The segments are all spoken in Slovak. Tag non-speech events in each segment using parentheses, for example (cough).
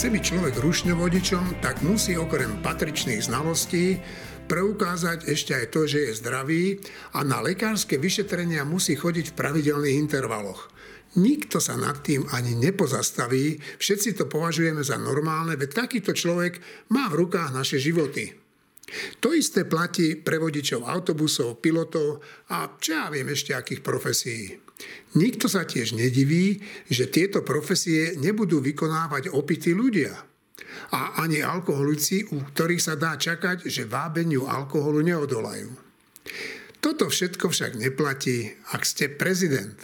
chce byť človek rušňovodičom, tak musí okrem patričných znalostí preukázať ešte aj to, že je zdravý a na lekárske vyšetrenia musí chodiť v pravidelných intervaloch. Nikto sa nad tým ani nepozastaví, všetci to považujeme za normálne, veď takýto človek má v rukách naše životy. To isté platí pre vodičov autobusov, pilotov a čo ja viem ešte akých profesí. Nikto sa tiež nediví, že tieto profesie nebudú vykonávať opití ľudia. A ani alkoholici, u ktorých sa dá čakať, že vábeniu alkoholu neodolajú. Toto všetko však neplatí, ak ste prezident.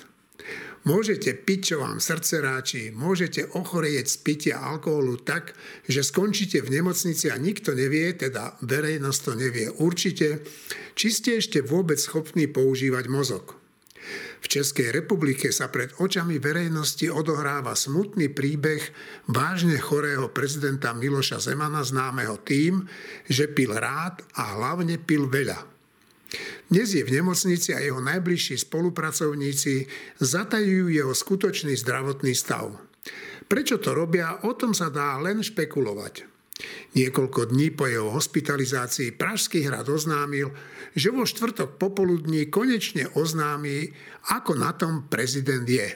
Môžete piť, čo vám srdce ráči, môžete ochorieť z pitia alkoholu tak, že skončíte v nemocnici a nikto nevie, teda verejnosť to nevie určite, či ste ešte vôbec schopní používať mozog. V Českej republike sa pred očami verejnosti odohráva smutný príbeh vážne chorého prezidenta Miloša Zemana známeho tým, že pil rád a hlavne pil veľa. Dnes je v nemocnici a jeho najbližší spolupracovníci zatajujú jeho skutočný zdravotný stav. Prečo to robia, o tom sa dá len špekulovať. Niekoľko dní po jeho hospitalizácii Pražský hrad oznámil, že vo štvrtok popoludní konečne oznámi, ako na tom prezident je.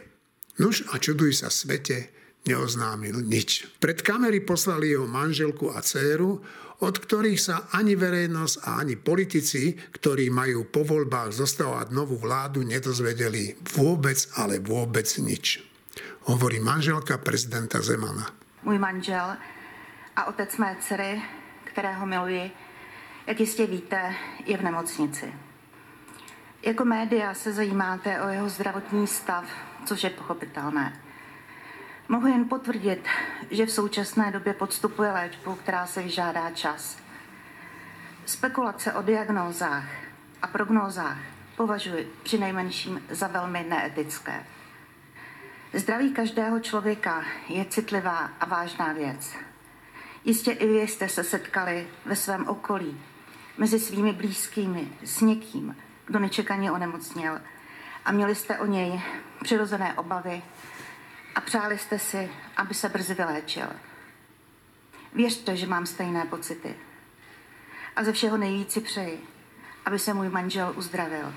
Nuž a čuduj sa svete, neoznámil nič. Pred kamery poslali jeho manželku a dceru, od ktorých sa ani verejnosť a ani politici, ktorí majú po voľbách zostavovať novú vládu, nedozvedeli vôbec, ale vôbec nič. Hovorí manželka prezidenta Zemana. Môj manžel a otec mé dcery, kterého miluji, jak jistě víte, je v nemocnici. Jako média se zajímáte o jeho zdravotní stav, což je pochopitelné. Mohu jen potvrdit, že v současné době podstupuje léčbu, která se vyžádá čas. Spekulace o diagnózách a prognózách považuji při nejmenším za velmi neetické. Zdraví každého člověka je citlivá a vážná věc. Jistě i vy jste se setkali ve svém okolí, mezi svými blízkými, s někým, kdo nečekaně onemocněl a měli jste o něj přirozené obavy a přáli jste si, aby se brzy vyléčil. Věřte, že mám stejné pocity. A ze všeho nejvíci přeji, aby se můj manžel uzdravil.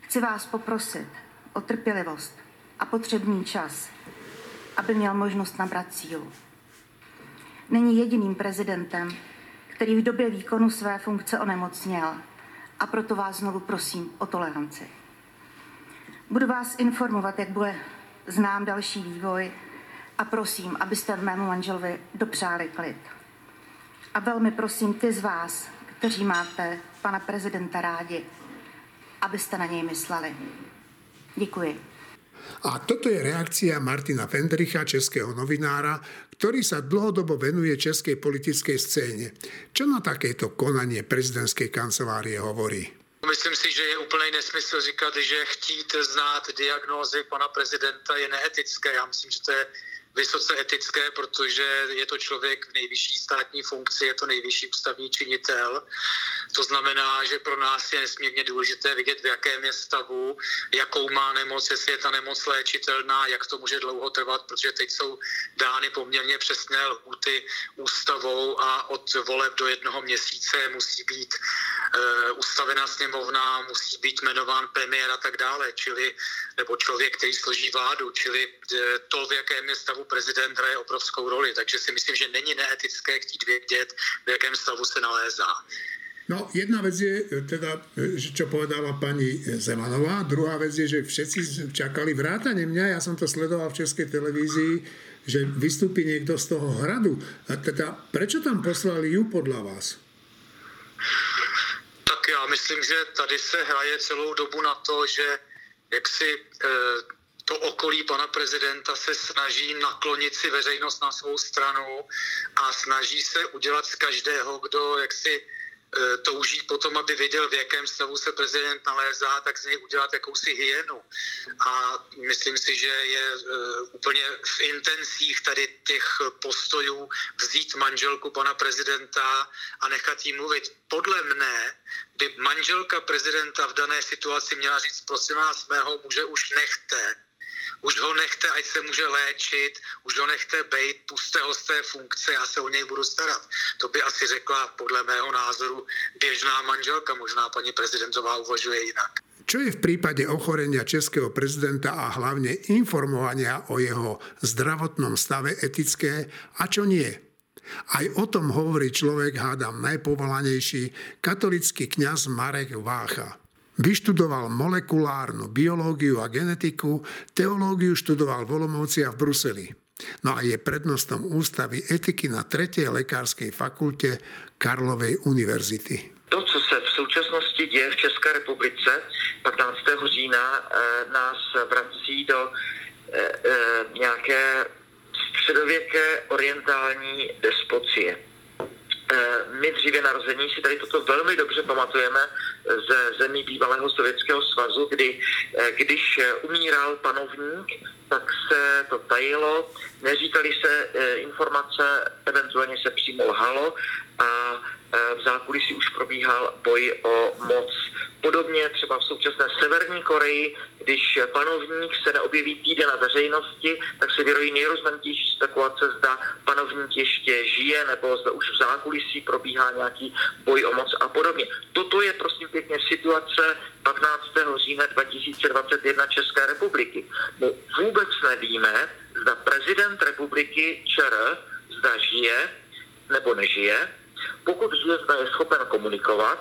Chci vás poprosit o trpělivost a potřebný čas, aby měl možnost nabrat sílu není jediným prezidentem, který v době výkonu své funkce onemocněl a proto vás znovu prosím o toleranci. Budu vás informovat, jak bude znám další vývoj a prosím, abyste mému manželovi dopřáli klid. A velmi prosím ty z vás, kteří máte pana prezidenta rádi, abyste na něj mysleli. Děkuji. A toto je reakcia Martina Fendricha, českého novinára, ktorý sa dlhodobo venuje českej politickej scéne. Čo na takéto konanie prezidentskej kancelárie hovorí? Myslím si, že je úplný nesmysl říkat, že chtít znát diagnózy pana prezidenta je neetické. Já myslím, že to je vysoce etické, protože je to člověk v nejvyšší státní funkci, je to nejvyšší ústavní činitel. To znamená, že pro nás je nesmírně důležité vidět, v jakém je stavu, jakou má nemoc, jestli je ta nemoc léčitelná, jak to může dlouho trvat, protože teď jsou dány poměrně přesné lhuty ústavou a od voleb do jednoho měsíce musí být uh, ustavena sněmovna, musí být jmenován premiér a tak dále, čili nebo člověk, který složí vládu, čili eh, to, v jakém je stavu prezident, hraje obrovskou roli. Takže si myslím, že není neetické chtít vědět, v jakém stavu se nalézá. No, jedna vec je e, teda, e, čo povedala pani Zemanová, druhá vec je, že všetci čakali vrátane mňa, ja som to sledoval v Českej televízii, že vystúpi niekto z toho hradu. A teda, prečo tam poslali ju podľa vás? Tak já myslím, že tady se hraje celou dobu na to, že jak si e, to okolí pana prezidenta se snaží naklonit si veřejnost na svou stranu a snaží se udělat z každého, kdo jaksi E, touží potom, aby věděl, v jakém stavu se prezident nalézá, tak z něj udělat jakousi hyenu. A myslím si, že je e, úplně v intencích tady těch postojů vzít manželku pana prezidenta a nechat jí mluvit. Podle mne by manželka prezidenta v dané situaci měla říct, prosím vás, mého muže už nechte, už ho nechte, ať se může léčit, už ho nechte bejt, puste ho z té funkce, já se o něj budu starat. To by asi řekla podle mého názoru běžná manželka, možná paní prezidentová uvažuje jinak. Čo je v prípade ochorenia českého prezidenta a hlavne informovania o jeho zdravotnom stave etické a čo nie? Aj o tom hovorí človek, hádam, najpovolanejší katolický kňaz Marek Vácha. Vyštudoval molekulárnu biológiu a genetiku, teológiu študoval v a v Bruseli. No a je prednostom ústavy etiky na 3. lekárskej fakulte Karlovej univerzity. To, co se v současnosti děje v České republice, 15. října e, nás vrací do e, e, nějaké středověké orientální despocie. My dříve narození si tady toto velmi dobře pamatujeme ze zemí bývalého Sovětského svazu, kdy když umíral panovník, tak se to tajilo, neříkali se informace, eventuálně se přímo lhalo a v zákulisí už probíhal boj o moc. Podobně třeba v současné Severní Koreji, když panovník se neobjeví týden na veřejnosti, tak se vyrojí nejrozmanitější spekulace, zda panovník ještě žije, nebo zda už v zákulisí probíhá nějaký boj o moc a podobně. Toto je prosím pěkně situace 15. října 2021 České republiky. My vůbec nevíme, zda prezident republiky ČR zda žije nebo nežije, pokud žije, zda je schopen komunikovat,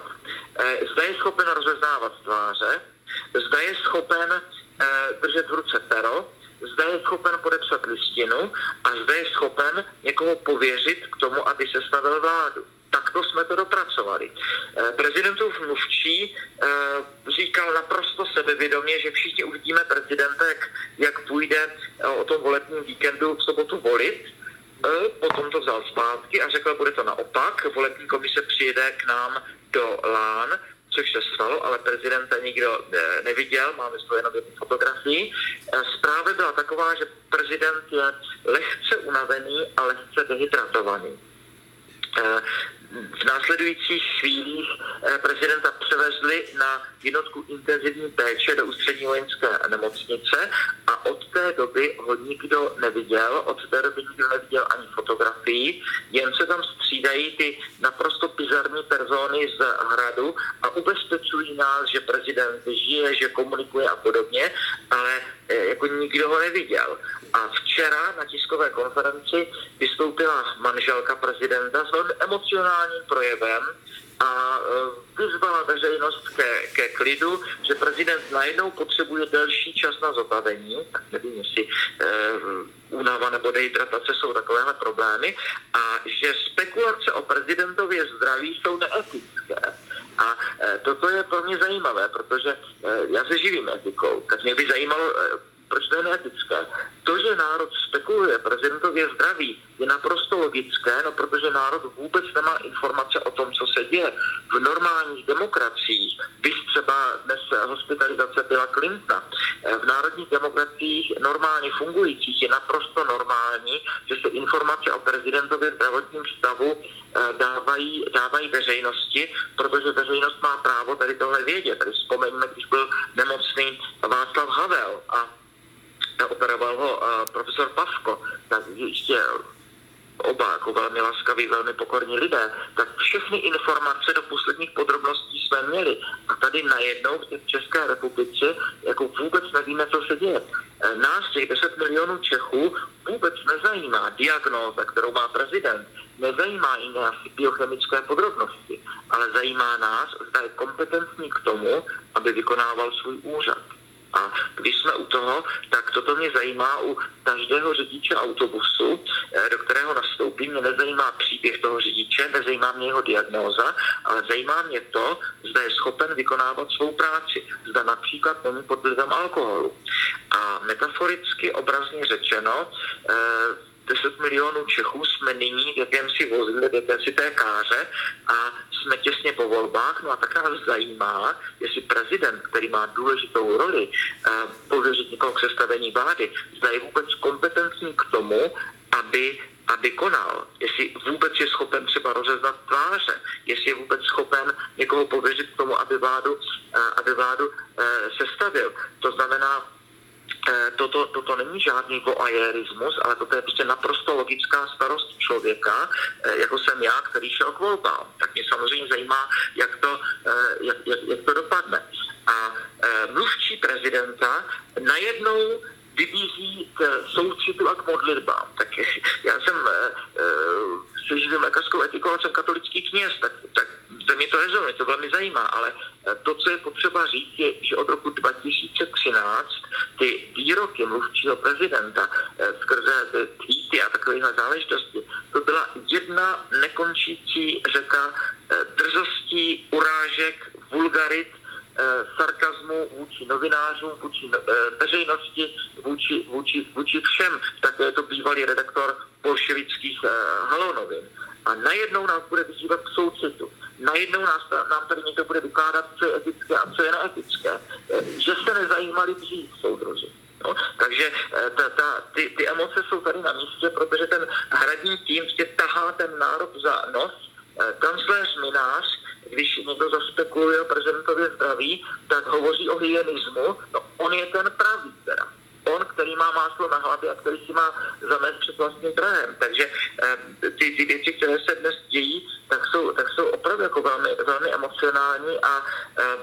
eh, zda je schopen rozeznávat tváře, zda je schopen eh, držet v ruce pero, zda je schopen podepsat listinu a zda je schopen někoho pověřit k tomu, aby se stavil vládu. Takto jsme to dopracovali. Eh, prezidentův mluvčí říkal naprosto sebevědomě, že všichni uvidíme prezidenta, jak, jak půjde o tom volebním víkendu v sobotu volit potom to vzal zpátky a řekl, bude to naopak, volební komise přijede k nám do Lán, což se stalo, ale prezidenta nikdo eh, neviděl, máme z toho jenom jednu fotografii. Eh, zpráva byla taková, že prezident je lehce unavený a lehce dehydratovaný. Eh, v následujících chvílích prezidenta převezli na jednotku intenzivní péče do ústřední vojenské nemocnice od té doby ho nikdo neviděl, od té doby nikdo neviděl ani fotografii, jen se tam střídají ty naprosto bizarní persony z hradu a ubezpečují nás, že prezident žije, že komunikuje a podobně, ale e, jako nikdo ho neviděl. A včera na tiskové konferenci vystoupila manželka prezidenta s velmi emocionálním projevem, a e, vyzvala veřejnost ke, ke klidu, že prezident najednou potřebuje delší čas na zotavení, tak nevím, jestli e, únava nebo dehydratace jsou takovéhle problémy, a že spekulace o prezidentově zdraví jsou neetické. A e, toto je pro mě zajímavé, protože e, já se živím etikou, tak mě by zajímalo, e, proč to je neetické? To, že národ spekuluje prezidentově zdraví, je naprosto logické, no protože národ vůbec nemá informace o tom, co se děje. V normálních demokraciích, vy třeba dnes hospitalizace byla Clintona, v národních demokraciích normálně fungujících je naprosto normální, že se informace o prezidentově zdravotním stavu eh, dávají, dávají veřejnosti, protože veřejnost má právo tady tohle vědět. Tady vzpomeňme, když byl nemocný Václav Havel a operoval ho profesor Pavko, tak ještě oba jako velmi laskaví, velmi pokorní lidé, tak všechny informace do posledních podrobností jsme měli. A tady najednou v České republice jako vůbec nevíme, co se děje. E, nás, těch 10 milionů Čechů, vůbec nezajímá diagnóza, kterou má prezident. Nezajímá i nás biochemické podrobnosti, ale zajímá nás, zda je kompetentní k tomu, aby vykonával svůj úřad. A když jsme u toho, tak toto mě zajímá u každého řidiče autobusu, eh, do kterého nastoupím. Mě nezajímá příběh toho řidiče, nezajímá mě jeho diagnóza, ale zajímá mě to, zda je schopen vykonávat svou práci. Zda například není pod vlivem alkoholu. A metaforicky obrazně řečeno, eh, 10 milionů Čechů jsme nyní v jakémsi vozidle, v jakémsi té káře a jsme těsně po volbách, no a tak nás zajímá, jestli prezident, který má důležitou roli, eh, pověřit někoho k sestavení vlády, zda je vůbec kompetentní k tomu, aby aby konal, jestli vůbec je schopen třeba rozeznat tváře, jestli je vůbec schopen někoho pověřit k tomu, aby vládu, eh, aby vládu eh, sestavil. To znamená, toto, toto není žádný voajerismus, ale toto je prostě naprosto logická starost člověka, eh, jako jsem já, který šel k volbám. Tak mě samozřejmě zajímá, jak to, eh, jak, jak, jak to dopadne. A mluvčí prezidenta najednou vybízí k soucitu a k modlitbám. Tak (laughs) já jsem se živím lékařskou etikou a jsem katolický kněz, tak, tak to mě to rezonuje, to velmi zajímá, ale to, co je potřeba říct, je, že od roku 2013 ty výroky mluvčího prezidenta eh, skrze tweety a takovéhle záležitosti, to byla jedna nekončící řeka eh, drzostí, urážek, vulgarit, eh, sarkazmu vůči novinářům, vůči veřejnosti, vůči, vůči, vůči všem. Tak je to bývalý redaktor bolševických halonovin. A najednou nás bude vyzývat k soucitu najednou nás, nám tady někdo bude vykládat, co je etické a co je neetické. Eh, že se nezajímali dřív, soudroži. No, takže eh, ta, ta, ty, ty emoce jsou tady na místě, protože ten hradní tým tě tahá ten národ za nos. Eh, kancléř Minář, když někdo zaspekuluje o prezidentově zdraví, tak hovoří o hygienismu. No, on je ten pravý teda on, který má máslo na hlavě a který si má zamést před vlastním trhem. Takže ty, ty věci, které se dnes dějí, tak jsou, tak jsou opravdu jako velmi, velmi emocionální a eh,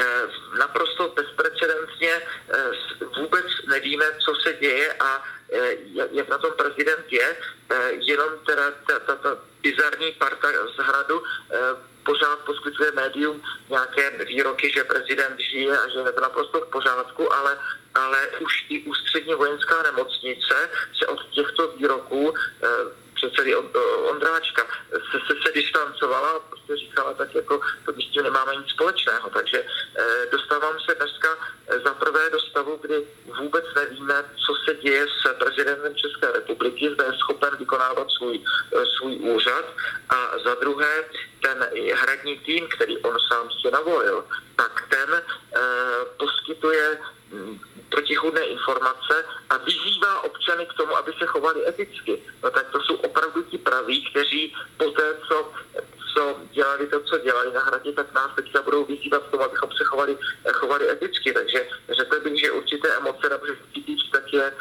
eh, naprosto bezprecedentně eh, vůbec nevíme, co se děje a jak na tom prezident je, jenom teda ta, ta, ta bizarní parta z hradu pořád poskytuje médium nějaké výroky, že prezident žije a že je to naprosto v pořádku, ale, ale už i ústřední vojenská nemocnice se od těchto výroků předsedy Ondráčka se, se, se distancovala a prostě říkala tak jako, to my s tím nemáme nic společného. Takže eh, dostávám se dneska eh, za prvé do stavu, kdy vůbec nevíme, co se děje s prezidentem České republiky, zda je schopen vykonávat svůj, eh, svůj úřad a za druhé ten hradní tým, který on sám si navolil, tak ten eh, poskytuje hm, protichudné informace a vyzývá občany k tomu, aby se chovali eticky. No tak to jsou opravdu ti praví, kteří po té, co, co dělali to, co dělali na hradě, tak nás teďka budou vyzývat k tomu, abychom se chovali, chovali eticky. Takže řekl bych, že určité emoce na březích tak je,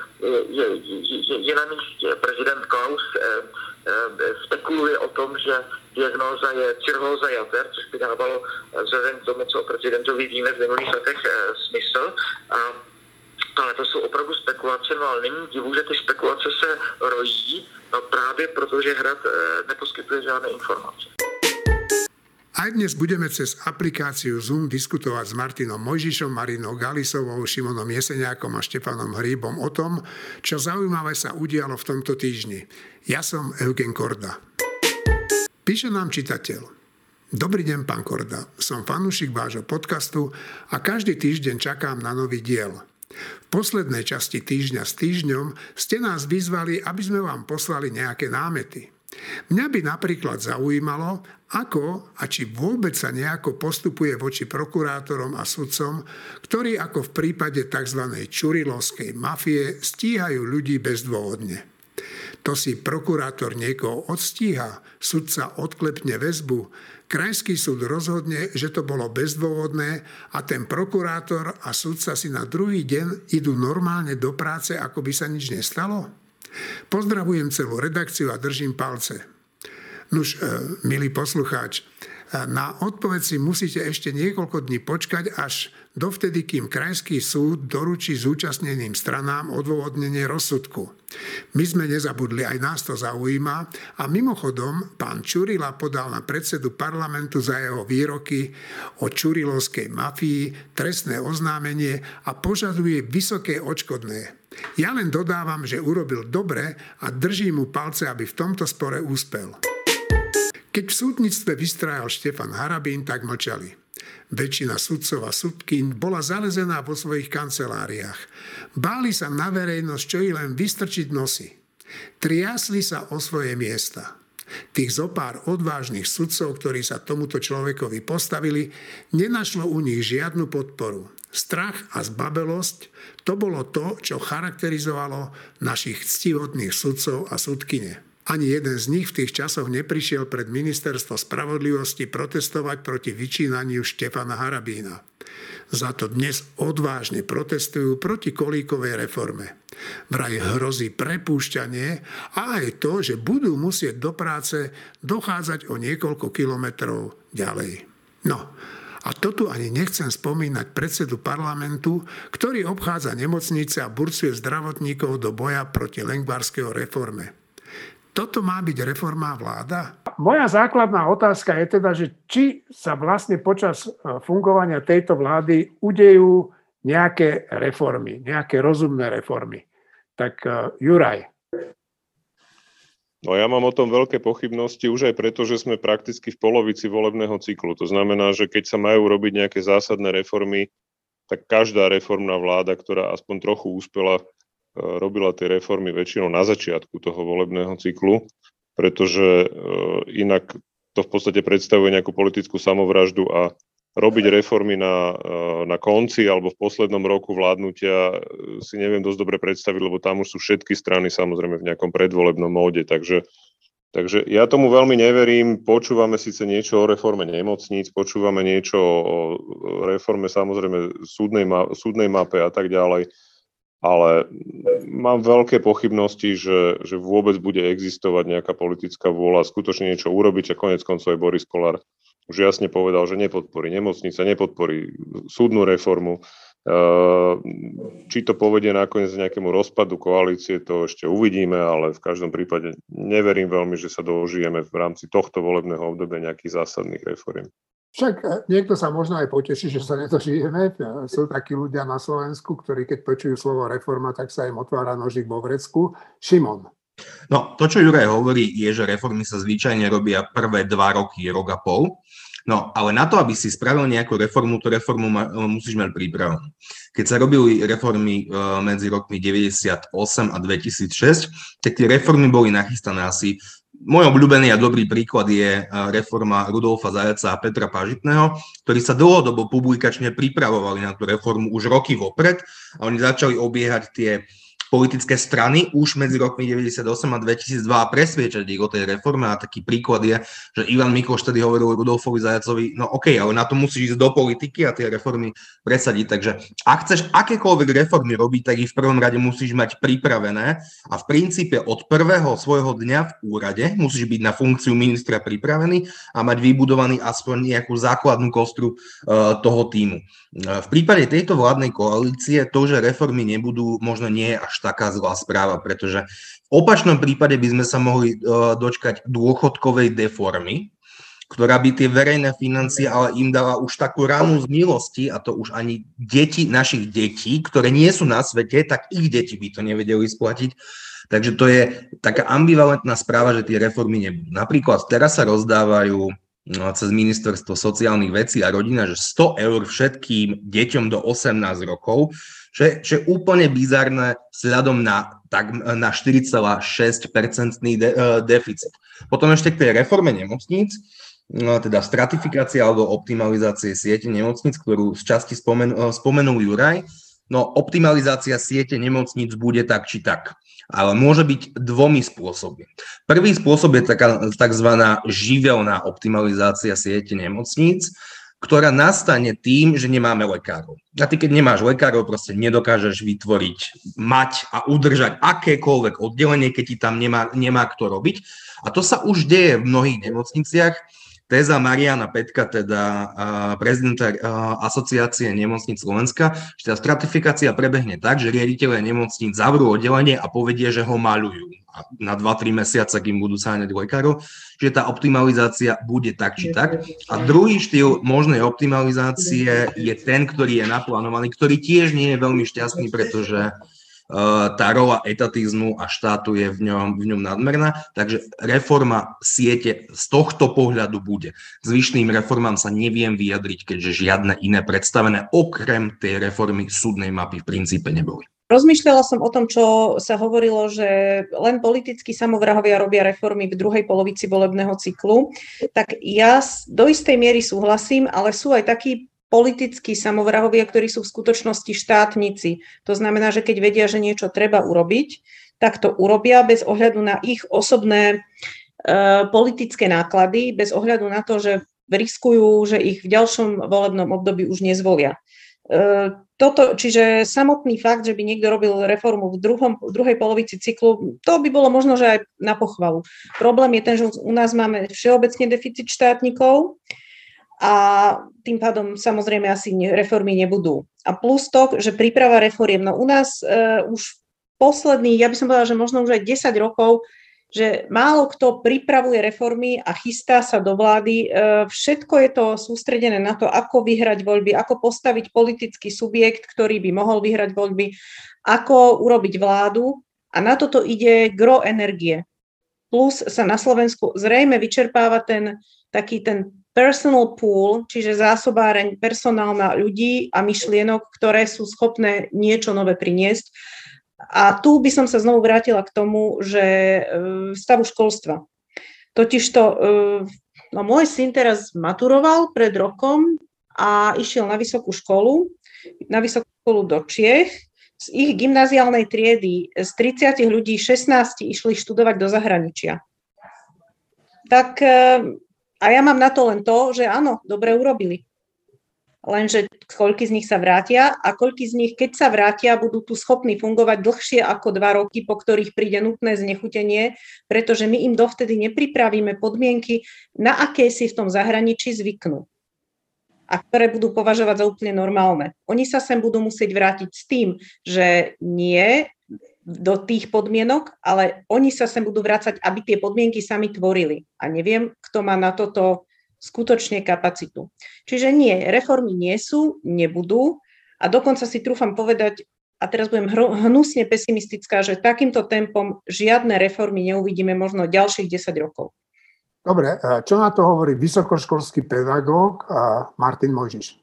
je, je, je, na místě. Prezident Klaus eh, eh, spekuluje o tom, že diagnóza je cirhóza jater, což by dávalo vzhledem k tomu, co o prezidentovi víme v minulých letech eh, smysl. A ale to jsou opravdu spekulace, no ale není divu, že ty spekulace se rojí, no právě protože hrad eh, neposkytuje žádné informace. Aj dnes budeme cez aplikáciu Zoom diskutovať s Martinom Mojžišom, Marinou Galisovou, Šimonom Jeseniakom a Štefanom Hríbom o tom, čo zaujímavé sa udialo v tomto týždni. Ja som Eugen Korda. Píše nám čitateľ. Dobrý deň, pán Korda. Som fanúšik vášho podcastu a každý týždeň čakám na nový diel – v poslednej časti týždňa s týždňom ste nás vyzvali, aby sme vám poslali nejaké námety. Mňa by napríklad zaujímalo, ako a či vôbec sa nejako postupuje voči prokurátorom a sudcom, ktorí ako v prípade tzv. čurilovskej mafie stíhajú ľudí bezdôvodne. To si prokurátor niekoho odstíha, sudca odklepne väzbu, Krajský súd rozhodne, že to bolo bezdôvodné a ten prokurátor a sudca si na druhý deň idú normálne do práce, ako by sa nič nestalo? Pozdravujem celú redakciu a držím palce. Nuž, e, milý poslucháč, na odpoveď si musíte ešte niekoľko dní počkať, až dovtedy, kým Krajský súd doručí zúčastneným stranám odôvodnenie rozsudku. My sme nezabudli, aj nás to zaujíma a mimochodom pán Čurila podal na predsedu parlamentu za jeho výroky o čurilovskej mafii trestné oznámenie a požaduje vysoké odškodné. Ja len dodávam, že urobil dobre a držím mu palce, aby v tomto spore úspel. Keď v súdnictve vystrajal Štefan Harabín, tak mlčali. Väčšina sudcov a sudkyň bola zalezená vo svojich kanceláriách. Báli sa na verejnosť čo i len vystrčiť nosy. Triasli sa o svoje miesta. Tých zopár odvážnych sudcov, ktorí sa tomuto človekovi postavili, nenašlo u nich žiadnu podporu. Strach a zbabelosť to bolo to, čo charakterizovalo našich ctihodných sudcov a sudkyne. Ani jeden z nich v tých časoch neprišiel pred ministerstvo spravodlivosti protestovať proti vyčínaniu Štefana Harabína. Za to dnes odvážne protestujú proti kolíkovej reforme. Vraj hrozí prepúšťanie a aj to, že budú musieť do práce dochádzať o niekoľko kilometrov ďalej. No, a to tu ani nechcem spomínať predsedu parlamentu, ktorý obchádza nemocnice a burcuje zdravotníkov do boja proti lengvarského reforme. Toto má byť reformá vláda? Moja základná otázka je teda, že či sa vlastne počas e, fungovania tejto vlády udejú nejaké reformy, nejaké rozumné reformy. Tak uh, Juraj. No ja mám o tom veľké pochybnosti už aj preto, že sme prakticky v polovici volebného cyklu. To znamená, že keď sa majú robiť nejaké zásadné reformy, tak každá reformná vláda, ktorá aspoň trochu úspela, e, robila tie reformy väčšinou na začiatku toho volebného cyklu, pretože e, inak to v podstate predstavuje nejakú politickú samovraždu a robiť reformy na, eh, na konci alebo v poslednom roku vládnutia si neviem dosť dobre predstaviť, lebo tam už sú všetky strany samozrejme v nejakom predvolebnom móde, takže Takže ja tomu veľmi neverím. Počúvame síce niečo o reforme nemocníc, počúvame niečo o reforme samozrejme súdnej, ma- súdnej mape a tak ďalej, ale mám veľké pochybnosti, že, že vôbec bude existovať nejaká politická vôľa skutočne niečo urobiť a konec koncov aj Boris Kolár už jasne povedal, že nepodporí nemocnice, nepodporí súdnu reformu. Či to povedie nakoniec nejakému rozpadu koalície, to ešte uvidíme, ale v každom prípade neverím veľmi, že sa dožijeme v rámci tohto volebného obdobia nejakých zásadných reform. Však e, niekto sa možno aj poteší, že sa nedožijeme. Sú takí ľudia na Slovensku, ktorí keď počujú slovo reforma, tak sa im otvára nožík vo vrecku. Šimon. No, to, čo Juraj hovorí, je, že reformy sa zvyčajne robia prvé dva roky, rok a pol. No, ale na to, aby si spravil nejakú reformu, tú reformu ma, musíš mať prípravu. Keď sa robili reformy medzi rokmi 98 a 2006, tak tie reformy boli nachystané asi môj obľúbený a dobrý príklad je reforma Rudolfa Zajaca a Petra Pažitného, ktorí sa dlhodobo publikačne pripravovali na tú reformu už roky vopred a oni začali obiehať tie politické strany už medzi rokmi 98 a 2002 a presviečať ich o tej reforme. A taký príklad je, že Ivan Mikloš tedy hovoril Rudolfovi Zajacovi, no OK, ale na to musíš ísť do politiky a tie reformy presadiť, takže ak chceš akékoľvek reformy robiť, tak ich v prvom rade musíš mať pripravené. A v princípe od prvého svojho dňa v úrade musíš byť na funkciu ministra pripravený a mať vybudovaný aspoň nejakú základnú kostru uh, toho týmu. V prípade tejto vládnej koalície to, že reformy nebudú, možno nie je až taká zlá správa, pretože v opačnom prípade by sme sa mohli uh, dočkať dôchodkovej deformy, ktorá by tie verejné financie ale im dala už takú ranu z milosti a to už ani deti našich detí, ktoré nie sú na svete, tak ich deti by to nevedeli splatiť. Takže to je taká ambivalentná správa, že tie reformy nebudú. Napríklad teraz sa rozdávajú cez ministerstvo sociálnych vecí a rodina, že 100 eur všetkým deťom do 18 rokov čo je, úplne bizarné vzhľadom na, tak, na 4,6% de, uh, deficit. Potom ešte k tej reforme nemocníc, no, teda stratifikácia alebo optimalizácie siete nemocníc, ktorú z časti spomen, uh, spomenul Juraj. No optimalizácia siete nemocníc bude tak či tak, ale môže byť dvomi spôsobmi. Prvý spôsob je taká tzv. živelná optimalizácia siete nemocníc, ktorá nastane tým, že nemáme lekárov. A ty, keď nemáš lekárov, proste nedokážeš vytvoriť, mať a udržať akékoľvek oddelenie, keď ti tam nemá, nemá kto robiť. A to sa už deje v mnohých nemocniciach. Téza Mariana Petka, teda prezidenta asociácie nemocníc Slovenska, že tá stratifikácia prebehne tak, že riaditeľe nemocníc zavrú oddelenie a povedie, že ho malujú. Na 2-3 mesiace, kým budú sáňať lekárov, že tá optimalizácia bude tak či tak. A druhý štýl možnej optimalizácie je ten, ktorý je naplánovaný, ktorý tiež nie je veľmi šťastný, pretože Eh, tá rola etatizmu a štátu je v ňom, v ňom nadmerná, takže reforma siete z tohto pohľadu bude. Zvyšným reformám sa neviem vyjadriť, keďže žiadne iné predstavené okrem tej reformy súdnej mapy v princípe neboli. Rozmýšľala som o tom, čo sa hovorilo, že len politickí samovrahovia robia reformy v druhej polovici volebného cyklu. Tak ja do istej miery súhlasím, ale sú aj takí politickí samovrahovia, ktorí sú v skutočnosti štátnici. To znamená, že keď vedia, že niečo treba urobiť, tak to urobia bez ohľadu na ich osobné e, politické náklady, bez ohľadu na to, že riskujú, že ich v ďalšom volebnom období už nezvolia. toto, čiže samotný fakt, že by niekto robil reformu v, druhom, v druhej polovici cyklu, to by bolo možno, že aj na pochvalu. Problém je ten, že u nás máme všeobecne deficit štátnikov a tým pádom samozrejme asi reformy nebudú. A plus to, že príprava reforiem, no u nás uh, už posledných, ja by som povedala, že možno už aj 10 rokov že málo kto pripravuje reformy a chystá sa do vlády. E, všetko je to sústredené na to, ako vyhrať voľby, ako postaviť politický subjekt, ktorý by mohol vyhrať voľby, ako urobiť vládu a na toto ide gro energie. Plus sa na Slovensku zrejme vyčerpáva ten taký ten personal pool, čiže zásobáreň personálna ľudí a myšlienok, ktoré sú schopné niečo nové priniesť a tu by som sa znovu vrátila k tomu, že e, stavu školstva. Totižto, e, no môj syn teraz maturoval pred rokom a išiel na vysokú školu, na vysokú školu do Čiech. Z ich gymnáziálnej triedy z 30 ľudí 16 išli študovať do zahraničia. Tak e, a ja mám na to len to, že áno, dobre urobili lenže koľky z nich sa vrátia a koľky z nich, keď sa vrátia, budú tu schopní fungovať dlhšie ako dva roky, po ktorých príde nutné znechutenie, pretože my im dovtedy nepripravíme podmienky, na aké si v tom zahraničí zvyknú a ktoré budú považovať za úplne normálne. Oni sa sem budú musieť vrátiť s tým, že nie do tých podmienok, ale oni sa sem budú vrácať, aby tie podmienky sami tvorili. A neviem, kto má na toto skutočne kapacitu. Čiže nie, reformy nie sú, nebudú a dokonca si trúfam povedať, a teraz budem hnusne pesimistická, že takýmto tempom žiadne reformy neuvidíme možno ďalších 10 rokov. Dobre, čo na to hovorí vysokoškolský pedagóg a Martin Mojžiš?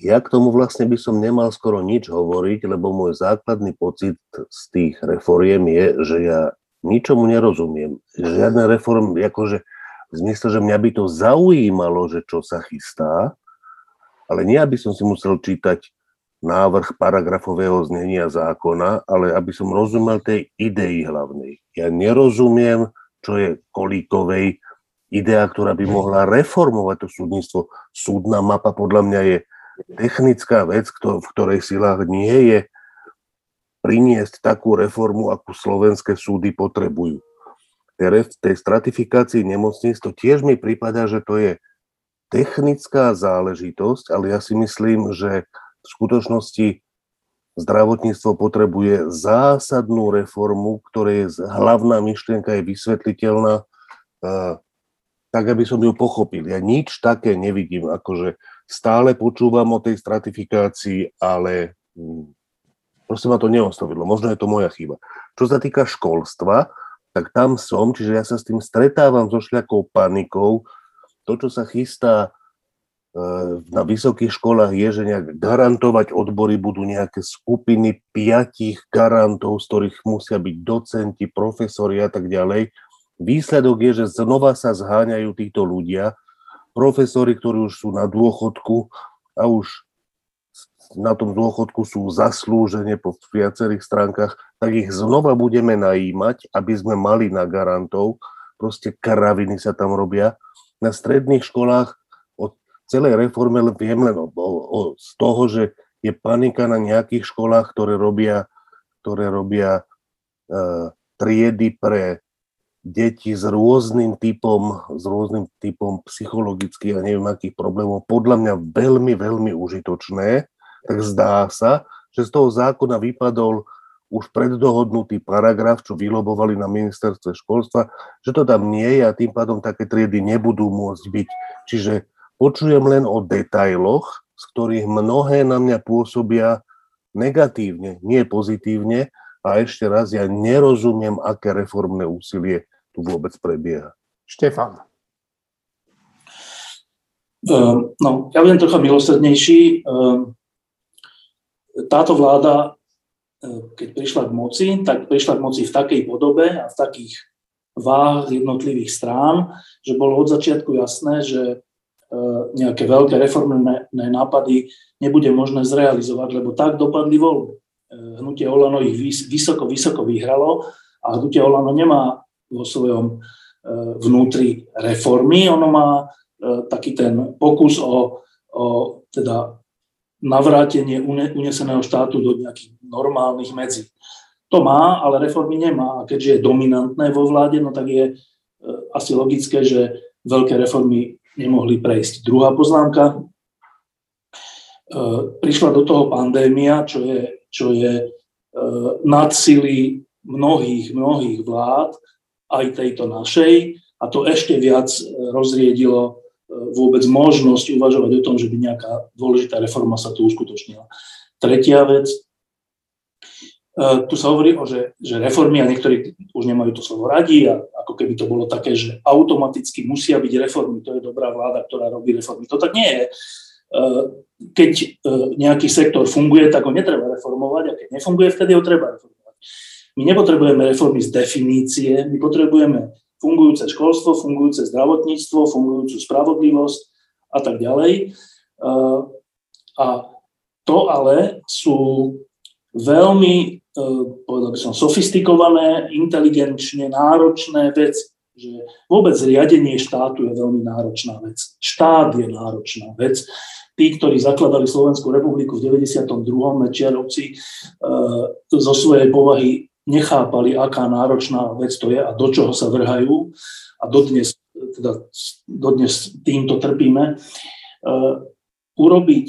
Ja k tomu vlastne by som nemal skoro nič hovoriť, lebo môj základný pocit z tých reforiem je, že ja ničomu nerozumiem. Žiadne reformy, akože v zmysle, že mňa by to zaujímalo, že čo sa chystá, ale nie, aby som si musel čítať návrh paragrafového znenia zákona, ale aby som rozumel tej idei hlavnej. Ja nerozumiem, čo je kolíkovej idea, ktorá by mohla reformovať to súdnictvo. Súdna mapa podľa mňa je technická vec, v ktorej silách nie je priniesť takú reformu, akú slovenské súdy potrebujú tej stratifikácii nemocníc, to tiež mi prípada, že to je technická záležitosť, ale ja si myslím, že v skutočnosti zdravotníctvo potrebuje zásadnú reformu, ktorej hlavná myšlienka je vysvetliteľná, tak aby som ju pochopil. Ja nič také nevidím, akože stále počúvam o tej stratifikácii, ale hm, proste ma to neoslovilo. Možno je to moja chyba. Čo sa týka školstva, tak tam som, čiže ja sa s tým stretávam so šľakou panikou. To, čo sa chystá e, na vysokých školách je, že nejak garantovať odbory budú nejaké skupiny piatich garantov, z ktorých musia byť docenti, profesori a tak ďalej. Výsledok je, že znova sa zháňajú títo ľudia, profesori, ktorí už sú na dôchodku a už na tom dôchodku sú zaslúžene po viacerých stránkach, tak ich znova budeme najímať, aby sme mali na garantov. Proste karaviny sa tam robia. Na stredných školách o celej reforme viem len o, o, z toho, že je panika na nejakých školách, ktoré robia, ktoré robia uh, triedy pre deti s rôznym typom, s rôznym typom psychologických a neviem akých problémov, podľa mňa veľmi, veľmi užitočné tak zdá sa, že z toho zákona vypadol už preddohodnutý paragraf, čo vylobovali na ministerstve školstva, že to tam nie je a tým pádom také triedy nebudú môcť byť. Čiže počujem len o detailoch, z ktorých mnohé na mňa pôsobia negatívne, nie pozitívne. A ešte raz, ja nerozumiem, aké reformné úsilie tu vôbec prebieha. Štefan. Uh, no, ja budem trocha milosrdnejší. Uh, táto vláda, e, keď prišla k moci, tak prišla k moci v takej podobe a v takých váh jednotlivých strán, že bolo od začiatku jasné, že nejaké veľké reformné nápady nebude možné zrealizovať, lebo tak dopadli voľby. Hnutie Olano ich vysoko, vysoko vyhralo a hnutie Olano nemá vo svojom vnútri reformy, ono má taký ten pokus o, o teda navrátenie uneseného štátu do nejakých normálnych medzí. To má, ale reformy nemá. A keďže je dominantné vo vláde, no tak je e, asi logické, že veľké reformy nemohli prejsť. Druhá poznámka. E, prišla do toho pandémia, čo je, čo je e, nadsily mnohých, mnohých vlád, aj tejto našej, a to ešte viac rozriedilo vôbec možnosť uvažovať o tom, že by nejaká dôležitá reforma sa tu uskutočnila. Tretia vec, e, tu sa hovorí o, že, že reformy, a niektorí už nemajú to slovo radi, a ako keby to bolo také, že automaticky musia byť reformy, to je dobrá vláda, ktorá robí reformy. To tak nie je. E, keď e, nejaký sektor funguje, tak ho netreba reformovať, a keď nefunguje, vtedy ho treba reformovať. My nepotrebujeme reformy z definície, my potrebujeme fungujúce školstvo, fungujúce zdravotníctvo, fungujúcu spravodlivosť a tak ďalej. A to ale sú veľmi, e, povedal by som, sofistikované, inteligenčne náročné veci. Že vôbec riadenie štátu je veľmi náročná vec. Štát je náročná vec. Tí, ktorí zakladali Slovenskú republiku v 92. Mečiarovci, e, zo svojej povahy nechápali, aká náročná vec to je a do čoho sa vrhajú a dodnes, teda dodnes týmto trpíme, uh, urobiť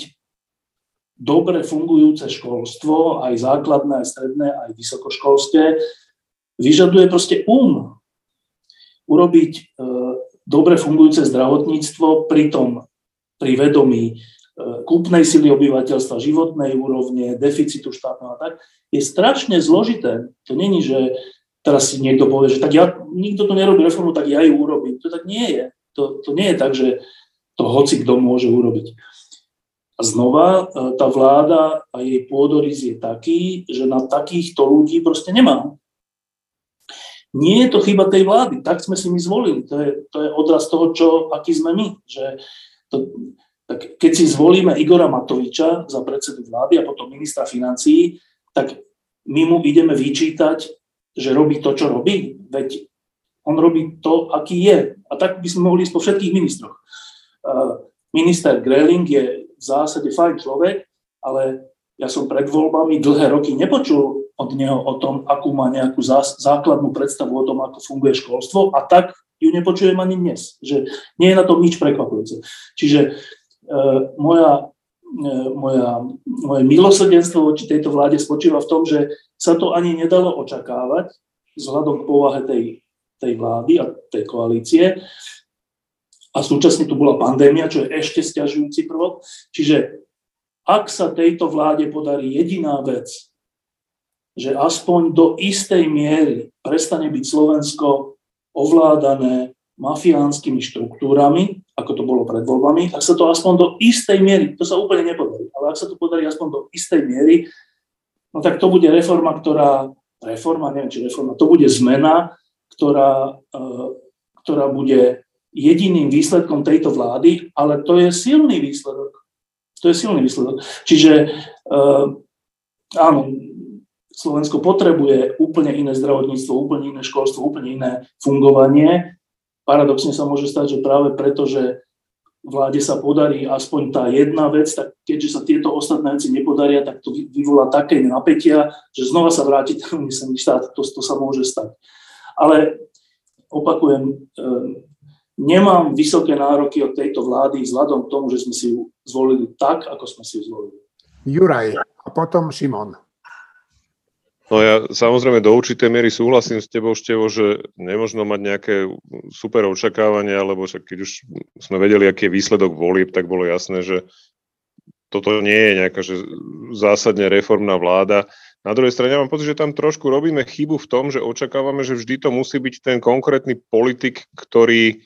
dobre fungujúce školstvo, aj základné, aj stredné, aj vysokoškolské, vyžaduje proste um. Urobiť uh, dobre fungujúce zdravotníctvo, pritom pri vedomí kúpnej sily obyvateľstva, životnej úrovne, deficitu štátneho a tak, je strašne zložité. To není, že teraz si niekto povie, že tak ja, nikto tu nerobí reformu, tak ja ju urobím. To tak nie je. To, to nie je tak, že to hoci kto môže urobiť. A znova, e, tá vláda a jej pôdorys je taký, že na takýchto ľudí proste nemá. Nie je to chyba tej vlády, tak sme si my zvolili. To je, to je odraz toho, čo, aký sme my. Že to, tak keď si zvolíme Igora Matoviča za predsedu vlády a potom ministra financií, tak my mu ideme vyčítať, že robí to, čo robí. Veď on robí to, aký je. A tak by sme mohli ísť po všetkých ministroch. Minister Greling je v zásade fajn človek, ale ja som pred voľbami dlhé roky nepočul od neho o tom, akú má nejakú základnú predstavu o tom, ako funguje školstvo a tak ju nepočujem ani dnes. Že nie je na tom nič prekvapujúce. Čiže e, moja E, moja, moje milosrdenstvo voči tejto vláde spočíva v tom, že sa to ani nedalo očakávať vzhľadom k povahe tej, tej vlády a tej koalície. A súčasne tu bola pandémia, čo je ešte stiažujúci prvok. Čiže ak sa tejto vláde podarí jediná vec, že aspoň do istej miery prestane byť Slovensko ovládané mafiánskymi štruktúrami, ako to bolo pred voľbami, tak sa to aspoň do istej miery, to sa úplne nepodarí, ale ak sa to podarí aspoň do istej miery, no tak to bude reforma, ktorá, reforma, neviem či reforma, to bude zmena, ktorá, uh, ktorá bude jediným výsledkom tejto vlády, ale to je silný výsledok. To je silný výsledok. Čiže uh, áno, Slovensko potrebuje úplne iné zdravotníctvo, úplne iné školstvo, úplne iné fungovanie, paradoxne sa môže stať, že práve preto, že vláde sa podarí aspoň tá jedna vec, tak keďže sa tieto ostatné veci nepodaria, tak to vyvolá také napätia, že znova sa vráti ten umyselný štát. To, to sa môže stať. Ale opakujem, ehm, nemám vysoké nároky od tejto vlády vzhľadom k tomu, že sme si ju zvolili tak, ako sme si ju zvolili. Juraj a potom Šimon. No ja samozrejme do určitej miery súhlasím s tebou, Števo, že nemožno mať nejaké super očakávania, lebo však keď už sme vedeli, aký je výsledok volieb, tak bolo jasné, že toto nie je nejaká že zásadne reformná vláda. Na druhej strane ja mám pocit, že tam trošku robíme chybu v tom, že očakávame, že vždy to musí byť ten konkrétny politik, ktorý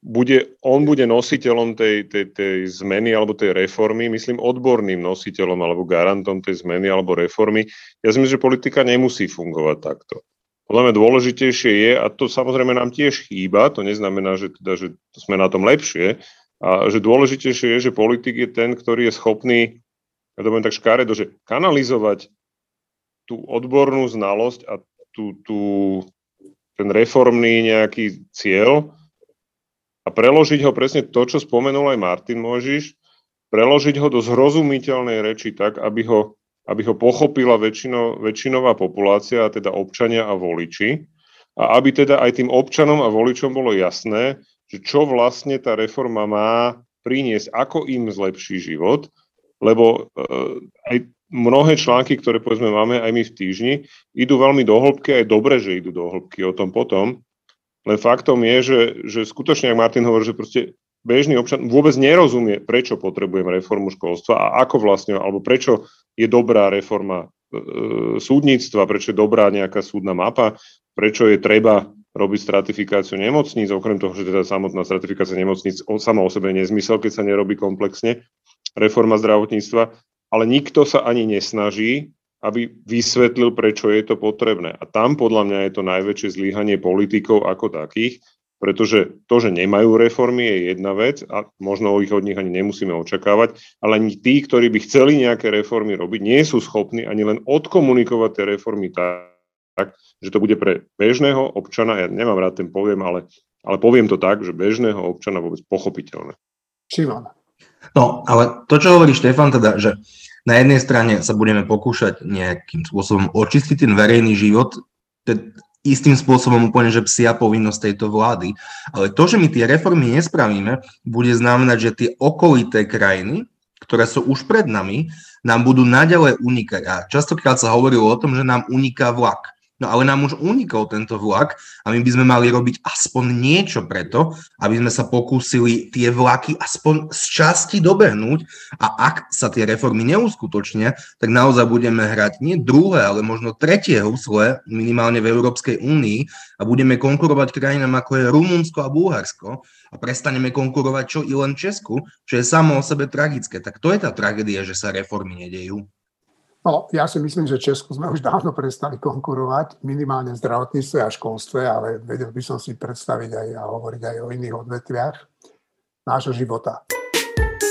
bude, on bude nositeľom tej, tej, tej zmeny alebo tej reformy, myslím odborným nositeľom alebo garantom tej zmeny alebo reformy. Ja si myslím, že politika nemusí fungovať takto. Podľa mňa dôležitejšie je, a to samozrejme nám tiež chýba, to neznamená, že, teda, že sme na tom lepšie, a že dôležitejšie je, že politik je ten, ktorý je schopný, ja to tak škaredo, že kanalizovať tú odbornú znalosť a tú, tú, ten reformný nejaký cieľ a preložiť ho presne to, čo spomenul aj Martin Možiš, preložiť ho do zrozumiteľnej reči tak, aby ho, aby ho pochopila väčšino, väčšinová populácia, a teda občania a voliči, a aby teda aj tým občanom a voličom bolo jasné, že čo vlastne tá reforma má priniesť, ako im zlepší život, lebo uh, aj mnohé články, ktoré povedzme máme aj my v týždni, idú veľmi do hĺbky, aj dobre, že idú do hĺbky o tom potom, len faktom je, že, že skutočne, ak Martin hovorí, že proste bežný občan vôbec nerozumie, prečo potrebujem reformu školstva a ako vlastne, alebo prečo je dobrá reforma e, súdnictva, prečo je dobrá nejaká súdna mapa, prečo je treba robiť stratifikáciu nemocníc, okrem toho, že teda samotná stratifikácia nemocníc sama o sebe je nezmysel, keď sa nerobí komplexne, reforma zdravotníctva, ale nikto sa ani nesnaží, aby vysvetlil, prečo je to potrebné. A tam podľa mňa je to najväčšie zlíhanie politikov ako takých, pretože to, že nemajú reformy, je jedna vec a možno ich od nich ani nemusíme očakávať, ale ani tí, ktorí by chceli nejaké reformy robiť, nie sú schopní ani len odkomunikovať tie reformy tak, tak, že to bude pre bežného občana, ja nemám rád ten poviem, ale, ale poviem to tak, že bežného občana vôbec pochopiteľné. Šimon. No, ale to, čo hovorí Štefan, teda, že na jednej strane sa budeme pokúšať nejakým spôsobom očistiť ten verejný život, je istým spôsobom úplne, že psia povinnosť tejto vlády. Ale to, že my tie reformy nespravíme, bude znamenať, že tie okolité krajiny, ktoré sú už pred nami, nám budú naďalej unikať. A častokrát sa hovorilo o tom, že nám uniká vlak. No ale nám už unikol tento vlak a my by sme mali robiť aspoň niečo preto, aby sme sa pokúsili tie vlaky aspoň z časti dobehnúť a ak sa tie reformy neuskutočnia, tak naozaj budeme hrať nie druhé, ale možno tretie husle minimálne v Európskej únii a budeme konkurovať krajinám ako je Rumunsko a Bulharsko a prestaneme konkurovať čo i len Česku, čo je samo o sebe tragické. Tak to je tá tragédia, že sa reformy nedejú. No, ja si myslím, že Česku sme už dávno prestali konkurovať, minimálne v zdravotníctve a školstve, ale vedel by som si predstaviť aj a hovoriť aj o iných odvetviach nášho života.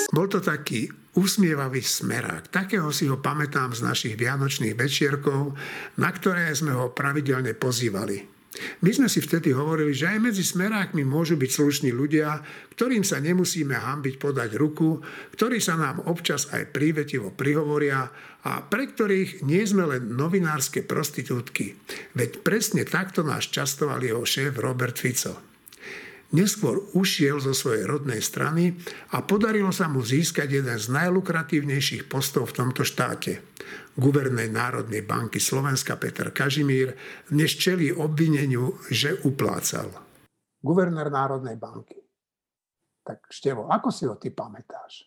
Bol to taký usmievavý smerák. Takého si ho pamätám z našich vianočných večierkov, na ktoré sme ho pravidelne pozývali. My sme si vtedy hovorili, že aj medzi smerákmi môžu byť slušní ľudia, ktorým sa nemusíme hambiť podať ruku, ktorí sa nám občas aj prívetivo prihovoria a pre ktorých nie sme len novinárske prostitútky. Veď presne takto nás častoval jeho šéf Robert Fico. Neskôr ušiel zo svojej rodnej strany a podarilo sa mu získať jeden z najlukratívnejších postov v tomto štáte. Guvernej Národnej banky Slovenska Peter Kažimír dnes čelí obvineniu, že uplácal. Guvernér Národnej banky. Tak Števo, ako si ho ty pamätáš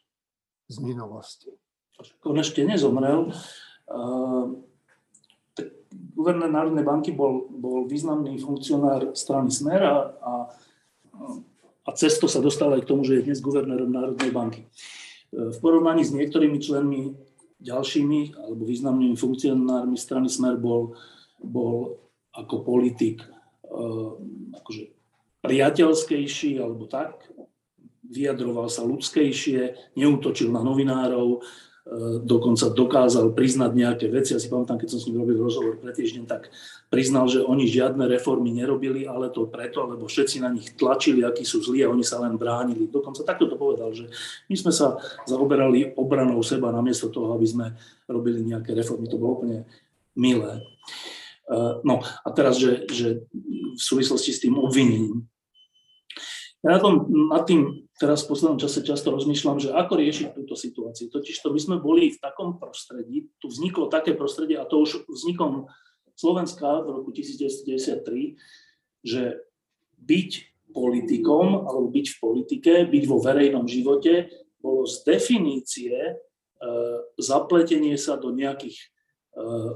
z minulosti? On ešte nezomrel. Uh, guvernér Národnej banky bol, bol významný funkcionár strany Smer a, a a sa dostala aj k tomu, že je dnes guvernérom Národnej banky. V porovnaní s niektorými členmi ďalšími alebo významnými funkcionármi strany Smer bol, bol ako politik uh, akože priateľskejší alebo tak, vyjadroval sa ľudskejšie, neútočil na novinárov, E, dokonca dokázal priznať nejaké veci. Ja si pamätám, keď som s ním robil rozhovor pre týždeň, tak priznal, že oni žiadne reformy nerobili, ale to preto, lebo všetci na nich tlačili, akí sú zlí a oni sa len bránili. Dokonca takto to povedal, že my sme sa zaoberali obranou seba namiesto toho, aby sme robili nejaké reformy. To bolo úplne milé. E, no a teraz, že, že v súvislosti s tým obvinením, ja na tom, nad tým teraz v poslednom čase často rozmýšľam, že ako riešiť túto situáciu. Totiž to by sme boli v takom prostredí, tu vzniklo také prostredie, a to už vznikom Slovenska v roku 1993, že byť politikom alebo byť v politike, byť vo verejnom živote, bolo z definície e, zapletenie sa do nejakých e,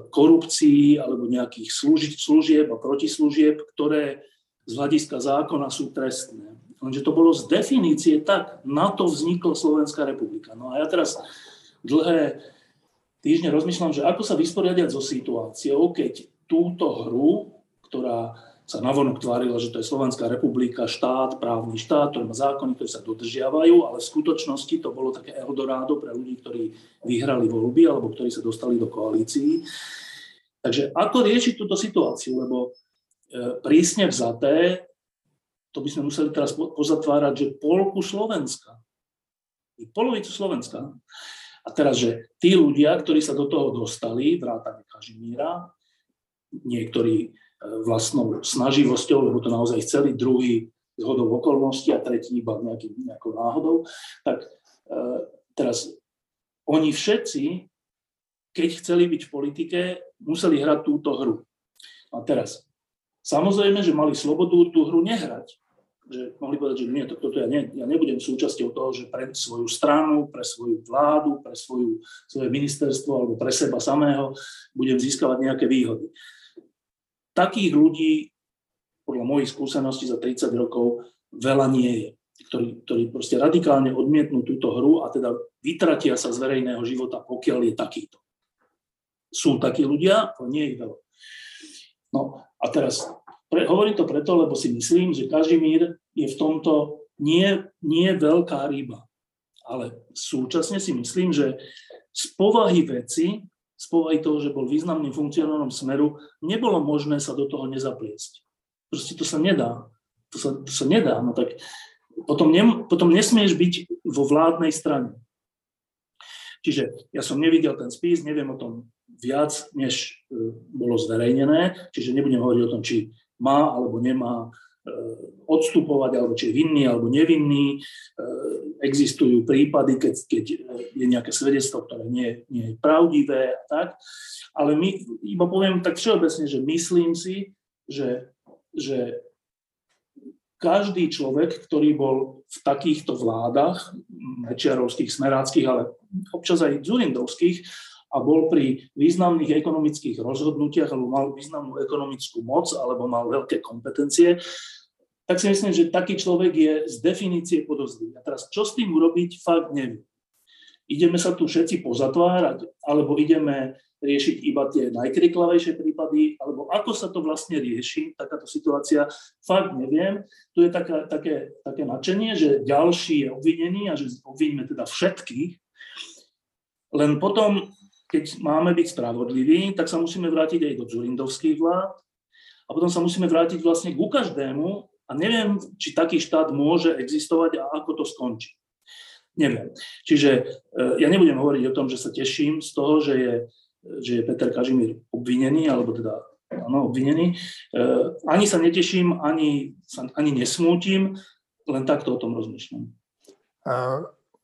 korupcií alebo nejakých služieb a protislúžieb, ktoré z hľadiska zákona sú trestné. Lenže to bolo z definície tak, na to vznikla Slovenská republika. No a ja teraz dlhé týždne rozmýšľam, že ako sa vysporiadať so situáciou, keď túto hru, ktorá sa navonok tvárila, že to je Slovenská republika, štát, právny štát, ktorý má zákony, ktoré sa dodržiavajú, ale v skutočnosti to bolo také Eldorado pre ľudí, ktorí vyhrali voľby alebo ktorí sa dostali do koalícií. Takže ako riešiť túto situáciu? Lebo e, prísne vzaté to by sme museli teraz pozatvárať, že polku Slovenska Polovicu Slovenska. A teraz, že tí ľudia, ktorí sa do toho dostali, vrátane Kažimíra, niektorí e, vlastnou snaživosťou, lebo to naozaj chceli, druhý zhodou okolností a tretí iba nejaký, nejakou náhodou, tak e, teraz oni všetci, keď chceli byť v politike, museli hrať túto hru. A teraz, samozrejme, že mali slobodu tú hru nehrať že mohli povedať, že nie, to, toto ja, ne, ja nebudem súčasťou toho, že pre svoju stranu, pre svoju vládu, pre svoju, svoje ministerstvo alebo pre seba samého budem získavať nejaké výhody. Takých ľudí, podľa mojich skúseností za 30 rokov, veľa nie je, ktorí, ktorí proste radikálne odmietnú túto hru a teda vytratia sa z verejného života, pokiaľ je takýto. Sú takí ľudia, ale nie je veľa. No a teraz pre, hovorím to preto, lebo si myslím, že Kažimír je v tomto nie, nie veľká ryba. Ale súčasne si myslím, že z povahy veci, z povahy toho, že bol významným funkcionárom Smeru, nebolo možné sa do toho nezapliesť. Proste to sa nedá. To sa, to sa nedá. No tak potom, ne, potom nesmieš byť vo vládnej strane. Čiže ja som nevidel ten spis, neviem o tom viac, než e, bolo zverejnené, čiže nebudem hovoriť o tom, či má alebo nemá e, odstupovať, alebo či je vinný alebo nevinný. E, existujú prípady, keď, keď je nejaké svedectvo, ktoré nie, nie je pravdivé a tak. Ale my, iba poviem tak všeobecne, že myslím si, že, že každý človek, ktorý bol v takýchto vládach, mečiarovských, smeráckých, ale občas aj dzurindovských, a bol pri významných ekonomických rozhodnutiach alebo mal významnú ekonomickú moc alebo mal veľké kompetencie, tak si myslím, že taký človek je z definície podozrivý. A teraz čo s tým urobiť, fakt neviem. Ideme sa tu všetci pozatvárať, alebo ideme riešiť iba tie najkriklavejšie prípady, alebo ako sa to vlastne rieši, takáto situácia, fakt neviem. Tu je taká, také, také nadšenie, že ďalší je obvinený a že obviníme teda všetkých. Len potom keď máme byť spravodliví, tak sa musíme vrátiť aj do Dzurindovských vlád a potom sa musíme vrátiť vlastne ku každému a neviem, či taký štát môže existovať a ako to skončí. Neviem. Čiže e, ja nebudem hovoriť o tom, že sa teším z toho, že je, že je Peter Kažimír obvinený, alebo teda áno, obvinený. E, ani sa neteším, ani, ani nesmútim, len takto o tom rozmýšľam.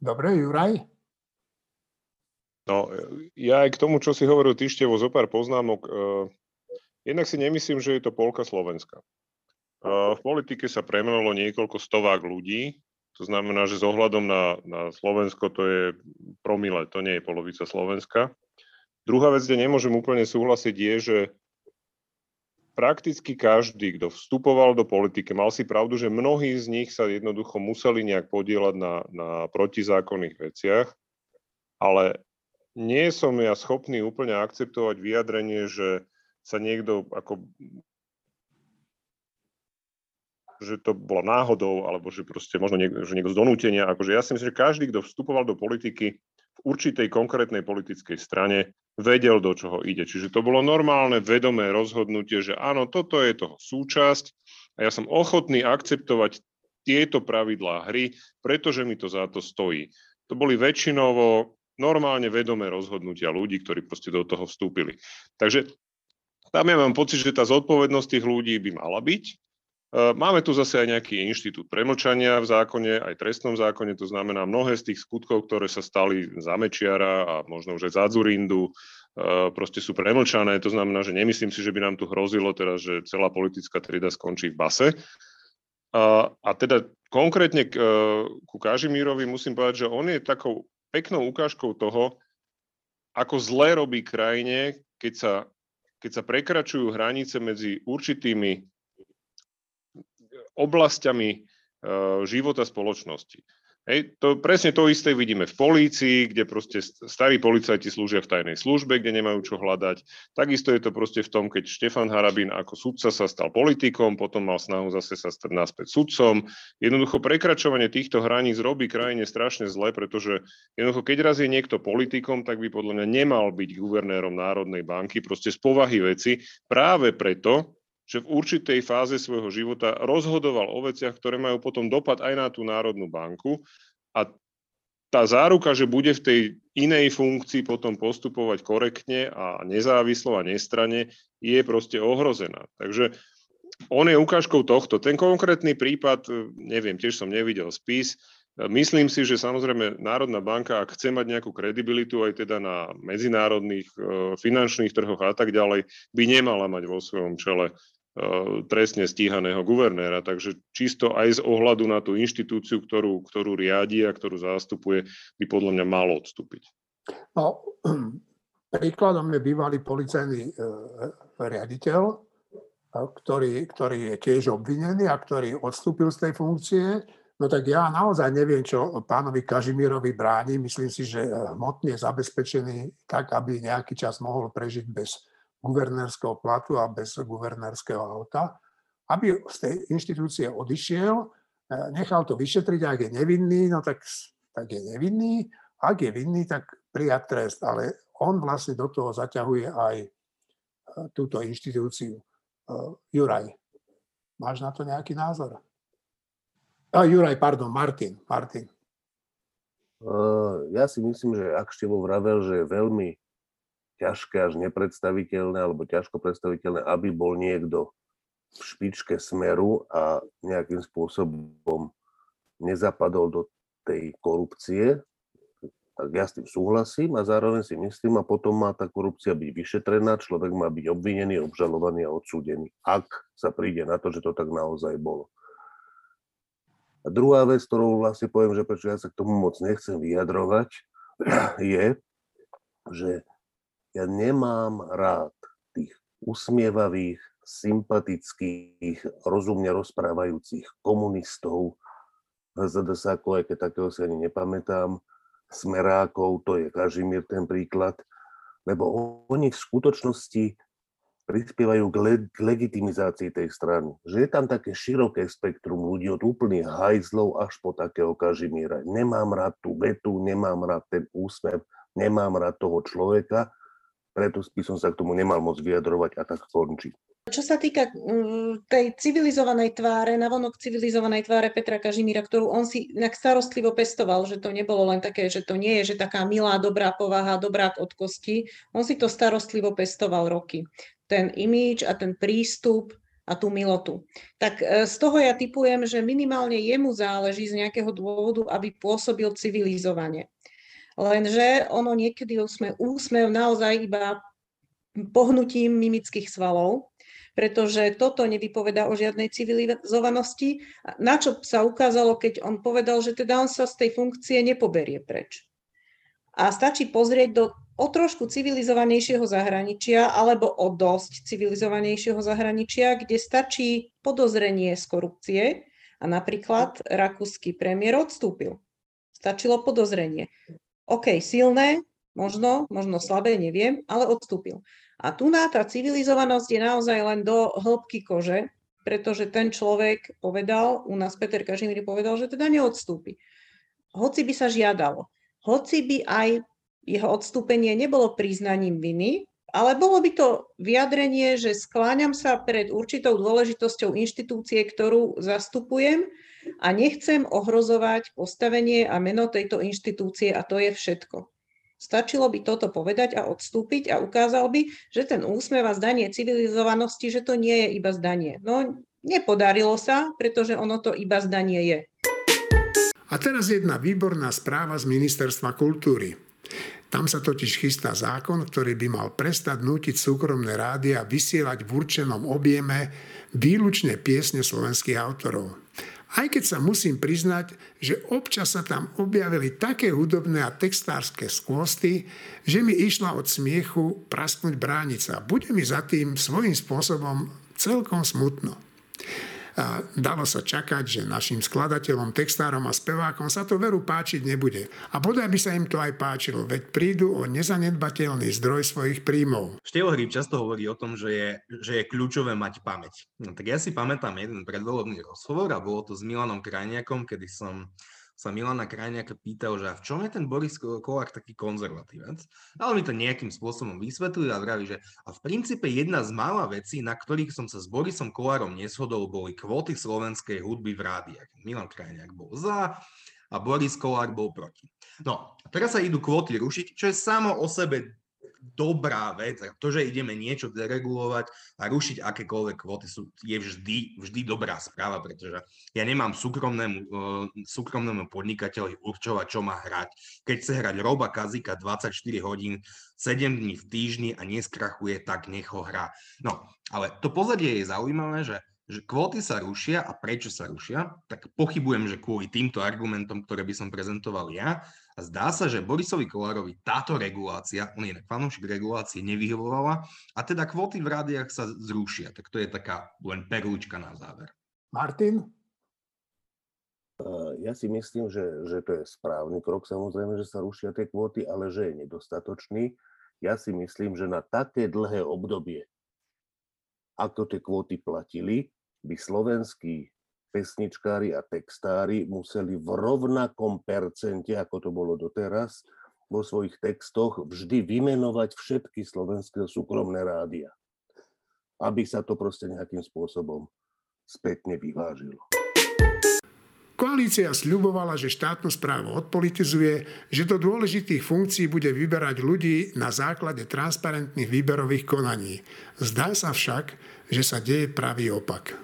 Dobre, Juraj? No, ja aj k tomu, čo si hovoril Tyštevo, zo pár poznámok. Uh, jednak si nemyslím, že je to polka Slovenska. Uh, v politike sa premenilo niekoľko stovák ľudí, to znamená, že s ohľadom na, na Slovensko to je promile, to nie je polovica Slovenska. Druhá vec, kde nemôžem úplne súhlasiť, je, že prakticky každý, kto vstupoval do politiky, mal si pravdu, že mnohí z nich sa jednoducho museli nejak podielať na, na protizákonných veciach, ale nie som ja schopný úplne akceptovať vyjadrenie, že sa niekto ako že to bolo náhodou, alebo že proste možno niekto, že niekto z donútenia. Akože ja si myslím, že každý, kto vstupoval do politiky v určitej konkrétnej politickej strane, vedel, do čoho ide. Čiže to bolo normálne, vedomé rozhodnutie, že áno, toto je toho súčasť a ja som ochotný akceptovať tieto pravidlá hry, pretože mi to za to stojí. To boli väčšinovo normálne vedomé rozhodnutia ľudí, ktorí proste do toho vstúpili. Takže tam ja mám pocit, že tá zodpovednosť tých ľudí by mala byť. E, máme tu zase aj nejaký inštitút premlčania v zákone, aj trestnom zákone, to znamená mnohé z tých skutkov, ktoré sa stali za Mečiara a možno už aj za Zurindu, e, proste sú premlčané, to znamená, že nemyslím si, že by nám tu hrozilo teraz, že celá politická trieda skončí v base. A, a teda konkrétne e, ku Kažimírovi musím povedať, že on je takou peknou ukážkou toho, ako zle robí krajine, keď sa, keď sa prekračujú hranice medzi určitými oblastiami uh, života spoločnosti. Hej, to, presne to isté vidíme v polícii, kde proste starí policajti slúžia v tajnej službe, kde nemajú čo hľadať. Takisto je to proste v tom, keď Štefan Harabín ako sudca sa stal politikom, potom mal snahu zase sa stať naspäť sudcom. Jednoducho prekračovanie týchto hraníc robí krajine strašne zle, pretože jednoducho keď raz je niekto politikom, tak by podľa mňa nemal byť guvernérom Národnej banky, proste z povahy veci, práve preto, že v určitej fáze svojho života rozhodoval o veciach, ktoré majú potom dopad aj na tú Národnú banku. A tá záruka, že bude v tej inej funkcii potom postupovať korektne a nezávislo a nestrane, je proste ohrozená. Takže on je ukážkou tohto. Ten konkrétny prípad, neviem, tiež som nevidel spis, Myslím si, že samozrejme Národná banka, ak chce mať nejakú kredibilitu aj teda na medzinárodných e, finančných trhoch a tak ďalej, by nemala mať vo svojom čele Eh, trestne stíhaného guvernéra. Takže čisto aj z ohľadu na tú inštitúciu, ktorú, ktorú riadi a ktorú zástupuje, by podľa mňa malo odstúpiť. No, (clears throat) príkladom je bývalý policajný e, riaditeľ, ktorý, ktorý je tiež obvinený a ktorý odstúpil z tej funkcie. No tak ja naozaj neviem, čo pánovi Kažimírovi bráni. Myslím si, že hmotne zabezpečený tak, aby nejaký čas mohol prežiť bez guvernérskeho platu a bez guvernérskeho auta, aby z tej inštitúcie odišiel, e, nechal to vyšetriť, ak je nevinný, no tak, tak je nevinný, ak je vinný, tak prijať trest, ale on vlastne do toho zaťahuje aj e, túto inštitúciu. E, Juraj, máš na to nejaký názor? A Juraj, pardon, Martin. Martin. Ja si myslím, že ak Števo vravel, že je veľmi ťažké až nepredstaviteľné alebo ťažko predstaviteľné, aby bol niekto v špičke smeru a nejakým spôsobom nezapadol do tej korupcie, tak ja s tým súhlasím a zároveň si myslím, a potom má tá korupcia byť vyšetrená, človek má byť obvinený, obžalovaný a odsúdený, ak sa príde na to, že to tak naozaj bolo. A druhá vec, ktorú vlastne poviem, že prečo ja sa k tomu moc nechcem vyjadrovať, (clears throat) je, že ja nemám rád tých usmievavých, sympatických, rozumne rozprávajúcich komunistov, ZDS-ako, aj keď takého si ani nepamätám, smerákov, to je Kažimír ten príklad, lebo oni v skutočnosti prispievajú k, le- k legitimizácii tej strany. Že je tam také široké spektrum ľudí od úplných hajzlov až po takého Kažimíra. Nemám rád tú vetu, nemám rád ten úsmev, nemám rád toho človeka, preto by som sa k tomu nemal moc vyjadrovať a tak končí. Čo sa týka mm, tej civilizovanej tváre, navonok civilizovanej tváre Petra Kažimíra, ktorú on si nejak starostlivo pestoval, že to nebolo len také, že to nie je, že taká milá, dobrá povaha, dobrá od kosti, on si to starostlivo pestoval roky. Ten imíč a ten prístup a tú milotu. Tak e, z toho ja typujem, že minimálne jemu záleží z nejakého dôvodu, aby pôsobil civilizovane. Lenže ono niekedy sme úsmev naozaj iba pohnutím mimických svalov, pretože toto nevypoveda o žiadnej civilizovanosti, na čo sa ukázalo, keď on povedal, že teda on sa z tej funkcie nepoberie preč. A stačí pozrieť do o trošku civilizovanejšieho zahraničia alebo o dosť civilizovanejšieho zahraničia, kde stačí podozrenie z korupcie a napríklad rakúsky premiér odstúpil. Stačilo podozrenie. OK, silné, možno, možno slabé, neviem, ale odstúpil. A tu na tá civilizovanosť je naozaj len do hĺbky kože, pretože ten človek povedal, u nás Peter Kažimír povedal, že teda neodstúpi. Hoci by sa žiadalo, hoci by aj jeho odstúpenie nebolo priznaním viny, ale bolo by to vyjadrenie, že skláňam sa pred určitou dôležitosťou inštitúcie, ktorú zastupujem a nechcem ohrozovať postavenie a meno tejto inštitúcie a to je všetko. Stačilo by toto povedať a odstúpiť a ukázal by, že ten úsmev a zdanie civilizovanosti, že to nie je iba zdanie. No, nepodarilo sa, pretože ono to iba zdanie je. A teraz jedna výborná správa z Ministerstva kultúry. Tam sa totiž chystá zákon, ktorý by mal prestať nútiť súkromné rády a vysielať v určenom objeme výlučne piesne slovenských autorov. Aj keď sa musím priznať, že občas sa tam objavili také hudobné a textárske skvosty, že mi išla od smiechu prasknúť bránica. Bude mi za tým svojím spôsobom celkom smutno. A dalo sa čakať, že našim skladateľom, textárom a spevákom sa to veru páčiť nebude. A bodaj by sa im to aj páčilo, veď prídu o nezanedbateľný zdroj svojich príjmov. Števo Hryb často hovorí o tom, že je, že je kľúčové mať pamäť. No, tak ja si pamätám jeden predvolebný rozhovor a bolo to s Milanom Krajniakom, kedy som sa Milana Krajniaka pýtal, že a v čom je ten Boris Kolár taký konzervatívec. Ale mi to nejakým spôsobom vysvetlil a vraví, že a v princípe jedna z mála vecí, na ktorých som sa s Borisom Kolárom neshodol, boli kvóty slovenskej hudby v rádiách. Milan Krajniak bol za, a Boris Kolár bol proti. No, a teraz sa idú kvóty rušiť, čo je samo o sebe dobrá vec. To, že ideme niečo deregulovať a rušiť akékoľvek kvóty, sú, je vždy, vždy dobrá správa, pretože ja nemám súkromnému, uh, súkromnému podnikateľovi určovať, čo má hrať. Keď chce hrať Roba Kazika 24 hodín, 7 dní v týždni a neskrachuje, tak nech ho hrá. No, ale to pozadie je zaujímavé, že že kvóty sa rušia a prečo sa rušia, tak pochybujem, že kvôli týmto argumentom, ktoré by som prezentoval ja. A zdá sa, že Borisovi Kolárovi táto regulácia, on je fanúšik regulácie, nevyhovovala a teda kvóty v rádiách sa zrušia. Tak to je taká len perúčka na záver. Martin? Ja si myslím, že, že to je správny krok, samozrejme, že sa rušia tie kvóty, ale že je nedostatočný. Ja si myslím, že na také dlhé obdobie, ako tie kvóty platili, by slovenskí pesničkári a textári museli v rovnakom percente, ako to bolo doteraz, vo svojich textoch vždy vymenovať všetky slovenské súkromné rádia. Aby sa to proste nejakým spôsobom spätne vyvážilo. Koalícia sľubovala, že štátnu správu odpolitizuje, že do dôležitých funkcií bude vyberať ľudí na základe transparentných výberových konaní. Zdá sa však, že sa deje pravý opak.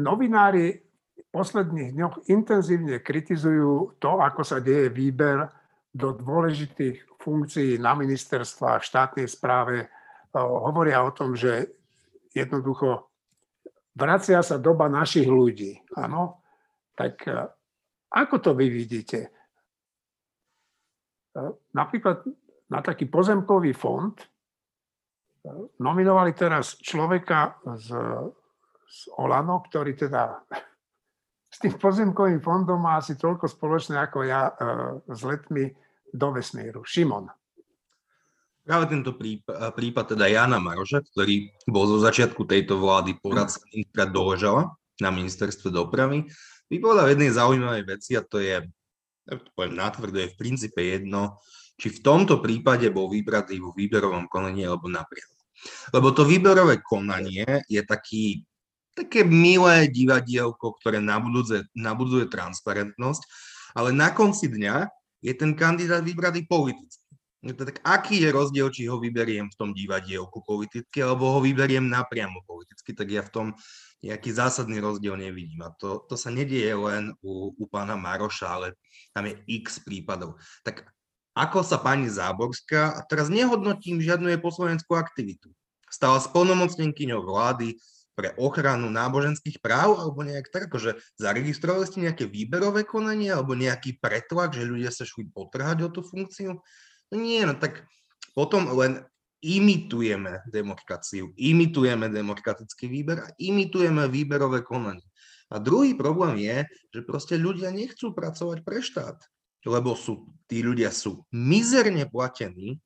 Novinári posledných dňoch intenzívne kritizujú to, ako sa deje výber do dôležitých funkcií na ministerstvách, v štátnej správe. Hovoria o tom, že jednoducho vracia sa doba našich ľudí. Áno? Tak ako to vy vidíte? E, napríklad na taký pozemkový fond e, nominovali teraz človeka z, z Olano, ktorý teda s tým pozemkovým fondom má asi toľko spoločné ako ja e, s letmi do vesmíru. Šimon. Práve tento prípad, prípad teda Jana Maroša, ktorý bol zo začiatku tejto vlády poradca ministra Doležala na ministerstve dopravy, vypovedal v jednej zaujímavej veci a to je, ja to poviem natvrdo, je v princípe jedno, či v tomto prípade bol vybratý vo výberovom konaní alebo napriamo. Lebo to výberové konanie je taký, také milé divadielko, ktoré nabudzuje, nabudzuje transparentnosť, ale na konci dňa je ten kandidát vybratý politicky. Tak aký je rozdiel, či ho vyberiem v tom divadielku politicky, alebo ho vyberiem napriamo politicky, tak ja v tom nejaký zásadný rozdiel nevidím. A to, to sa nedieje len u, u pána Maroša, ale tam je x prípadov. Tak ako sa pani Záborská, a teraz nehodnotím žiadnu jej poslovenskú aktivitu, stala splnomocnenkyňou vlády pre ochranu náboženských práv, alebo nejak tak, akože zaregistrovali ste nejaké výberové konanie, alebo nejaký pretlak, že ľudia sa šli potrhať o tú funkciu? No nie, no tak potom len imitujeme demokraciu, imitujeme demokratický výber a imitujeme výberové konanie. A druhý problém je, že proste ľudia nechcú pracovať pre štát, lebo sú, tí ľudia sú mizerne platení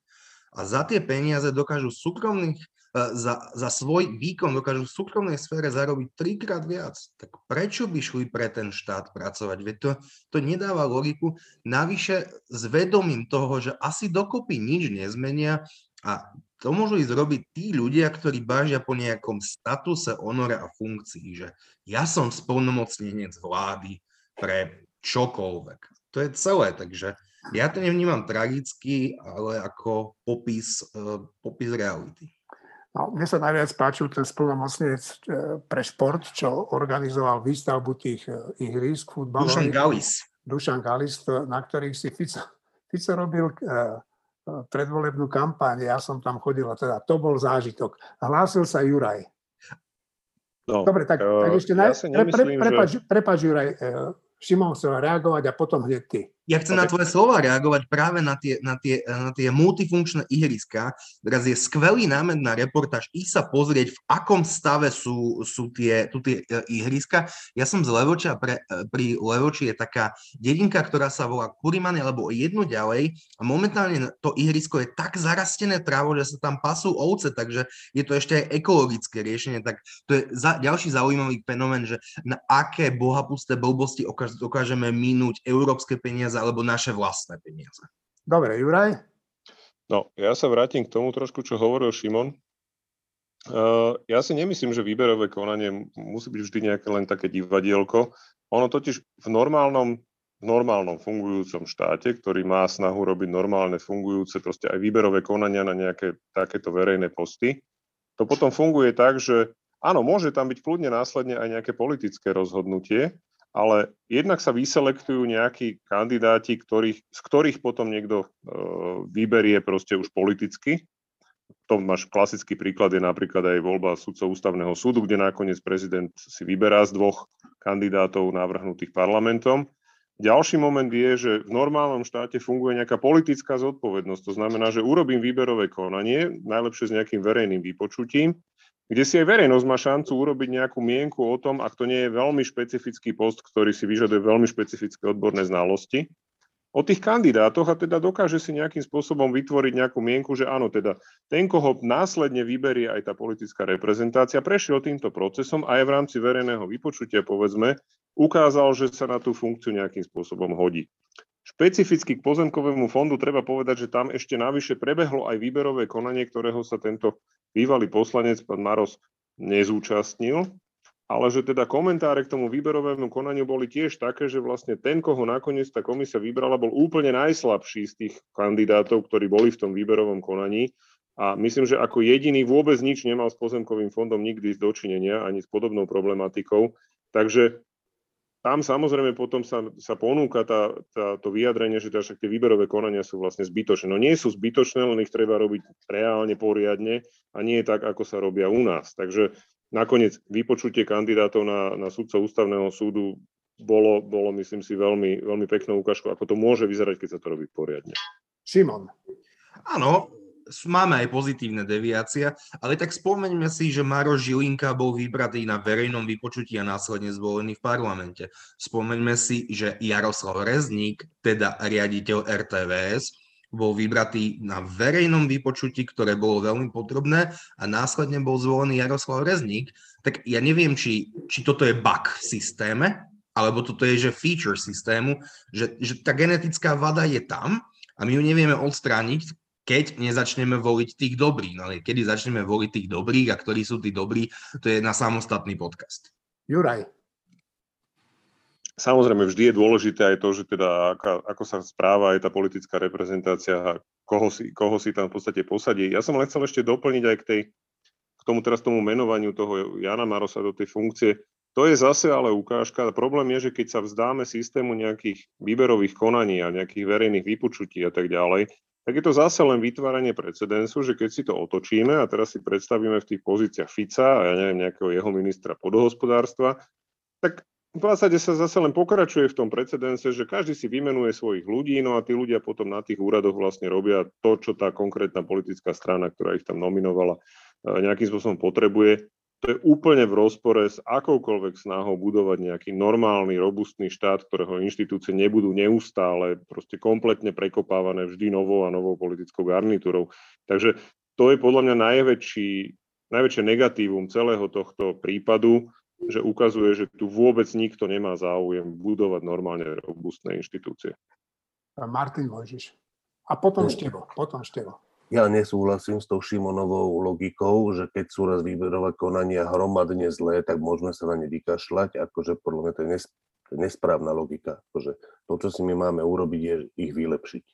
a za tie peniaze dokážu súkromných, za, za svoj výkon dokážu v súkromnej sfére zarobiť trikrát viac. Tak prečo by šli pre ten štát pracovať? Veď to, to nedáva logiku. Navyše s vedomím toho, že asi dokopy nič nezmenia a to môžu ísť robiť tí ľudia, ktorí bážia po nejakom statuse, honore a funkcii, že ja som spolnomocnenec vlády pre čokoľvek. To je celé, takže ja to nevnímam tragicky, ale ako popis, uh, popis reality. No, mne sa najviac páčil ten spolnomocnenec e, pre šport, čo organizoval výstavbu tých e, ihrisk futbalových. Dušan Galis. Dušan Galis, na ktorých si Fico, Fico robil predvolebnú kampaň, ja som tam chodil a teda to bol zážitok. Hlásil sa Juraj. No, Dobre, tak, uh, tak ešte ja naj... pre, pre, prepač, že... prepač Juraj, uh, Šimon chcel reagovať a potom hneď ty. Ja chcem okay. na tvoje slova reagovať práve na tie, na tie, na tie multifunkčné ihriska. Teraz je skvelý námed na reportáž ísť sa pozrieť, v akom stave sú, sú tie, tu tie e, ihriska. Ja som z Levoča, pre, e, pri Levoči je taká dedinka, ktorá sa volá Kurimany, alebo jedno ďalej a momentálne to ihrisko je tak zarastené trávo, že sa tam pasú ovce, takže je to ešte aj ekologické riešenie. Tak to je za, ďalší zaujímavý fenomén, že na aké bohapusté blbosti dokážeme minúť európske peniaze peniaze alebo naše vlastné peniaze. Dobre, Juraj? No, ja sa vrátim k tomu trošku, čo hovoril Šimon. Uh, ja si nemyslím, že výberové konanie musí byť vždy nejaké len také divadielko. Ono totiž v normálnom v normálnom fungujúcom štáte, ktorý má snahu robiť normálne fungujúce proste aj výberové konania na nejaké takéto verejné posty, to potom funguje tak, že áno, môže tam byť kľudne následne aj nejaké politické rozhodnutie, ale jednak sa vyselektujú nejakí kandidáti, ktorých, z ktorých potom niekto e, vyberie proste už politicky. To máš klasický príklad je napríklad aj voľba sudcov ústavného súdu, kde nakoniec prezident si vyberá z dvoch kandidátov navrhnutých parlamentom ďalší moment je, že v normálnom štáte funguje nejaká politická zodpovednosť. To znamená, že urobím výberové konanie, najlepšie s nejakým verejným vypočutím, kde si aj verejnosť má šancu urobiť nejakú mienku o tom, ak to nie je veľmi špecifický post, ktorý si vyžaduje veľmi špecifické odborné znalosti, o tých kandidátoch a teda dokáže si nejakým spôsobom vytvoriť nejakú mienku, že áno, teda ten, koho následne vyberie aj tá politická reprezentácia, prešiel týmto procesom a aj v rámci verejného vypočutia, povedzme, ukázal, že sa na tú funkciu nejakým spôsobom hodí. Špecificky k pozemkovému fondu treba povedať, že tam ešte navyše prebehlo aj výberové konanie, ktorého sa tento bývalý poslanec, pán Maros, nezúčastnil, ale že teda komentáre k tomu výberovému konaniu boli tiež také, že vlastne ten, koho nakoniec tá komisia vybrala, bol úplne najslabší z tých kandidátov, ktorí boli v tom výberovom konaní. A myslím, že ako jediný vôbec nič nemal s pozemkovým fondom nikdy z dočinenia, ani s podobnou problematikou. Takže tam samozrejme potom sa, sa ponúka tá, tá, to vyjadrenie, že však tie výberové konania sú vlastne zbytočné. No nie sú zbytočné, len ich treba robiť reálne, poriadne a nie tak, ako sa robia u nás. Takže nakoniec vypočutie kandidátov na, na sudcov ústavného súdu bolo, bolo, myslím si, veľmi, veľmi peknou ukážkou, ako to môže vyzerať, keď sa to robí poriadne. Simon. Áno, máme aj pozitívne deviácia, ale tak spomeňme si, že Maro Žilinka bol vybratý na verejnom vypočutí a následne zvolený v parlamente. Spomeňme si, že Jaroslav Rezník, teda riaditeľ RTVS, bol vybratý na verejnom vypočutí, ktoré bolo veľmi podrobné a následne bol zvolený Jaroslav Rezník, tak ja neviem, či, či toto je bug v systéme, alebo toto je, že feature systému, že, že tá genetická vada je tam a my ju nevieme odstrániť, keď nezačneme voliť tých dobrých. No ale kedy začneme voliť tých dobrých a ktorí sú tí dobrí, to je na samostatný podcast. Juraj. Samozrejme, vždy je dôležité aj to, že teda ako, ako sa správa aj tá politická reprezentácia a koho si, koho si tam v podstate posadí. Ja som len chcel ešte doplniť aj k, tej, k tomu teraz tomu menovaniu toho Jana Marosa do tej funkcie. To je zase ale ukážka. Problém je, že keď sa vzdáme systému nejakých výberových konaní a nejakých verejných vypočutí a tak ďalej, tak je to zase len vytváranie precedensu, že keď si to otočíme a teraz si predstavíme v tých pozíciách Fica a ja neviem, nejakého jeho ministra podohospodárstva, tak v podstate sa zase len pokračuje v tom precedense, že každý si vymenuje svojich ľudí, no a tí ľudia potom na tých úradoch vlastne robia to, čo tá konkrétna politická strana, ktorá ich tam nominovala, eh, nejakým spôsobom potrebuje to je úplne v rozpore s akoukoľvek snahou budovať nejaký normálny, robustný štát, ktorého inštitúcie nebudú neustále proste kompletne prekopávané vždy novou a novou politickou garnitúrou. Takže to je podľa mňa najväčší, najväčšie negatívum celého tohto prípadu, že ukazuje, že tu vôbec nikto nemá záujem budovať normálne robustné inštitúcie. Martin Mojžiš. A potom Števo. Potom Števo. Ja nesúhlasím s tou Šimonovou logikou, že keď sú raz výberové konania hromadne zlé, tak môžeme sa na ne vykašľať. Akože podľa mňa to je nesprávna logika. Akože to, čo si my máme urobiť, je ich vylepšiť.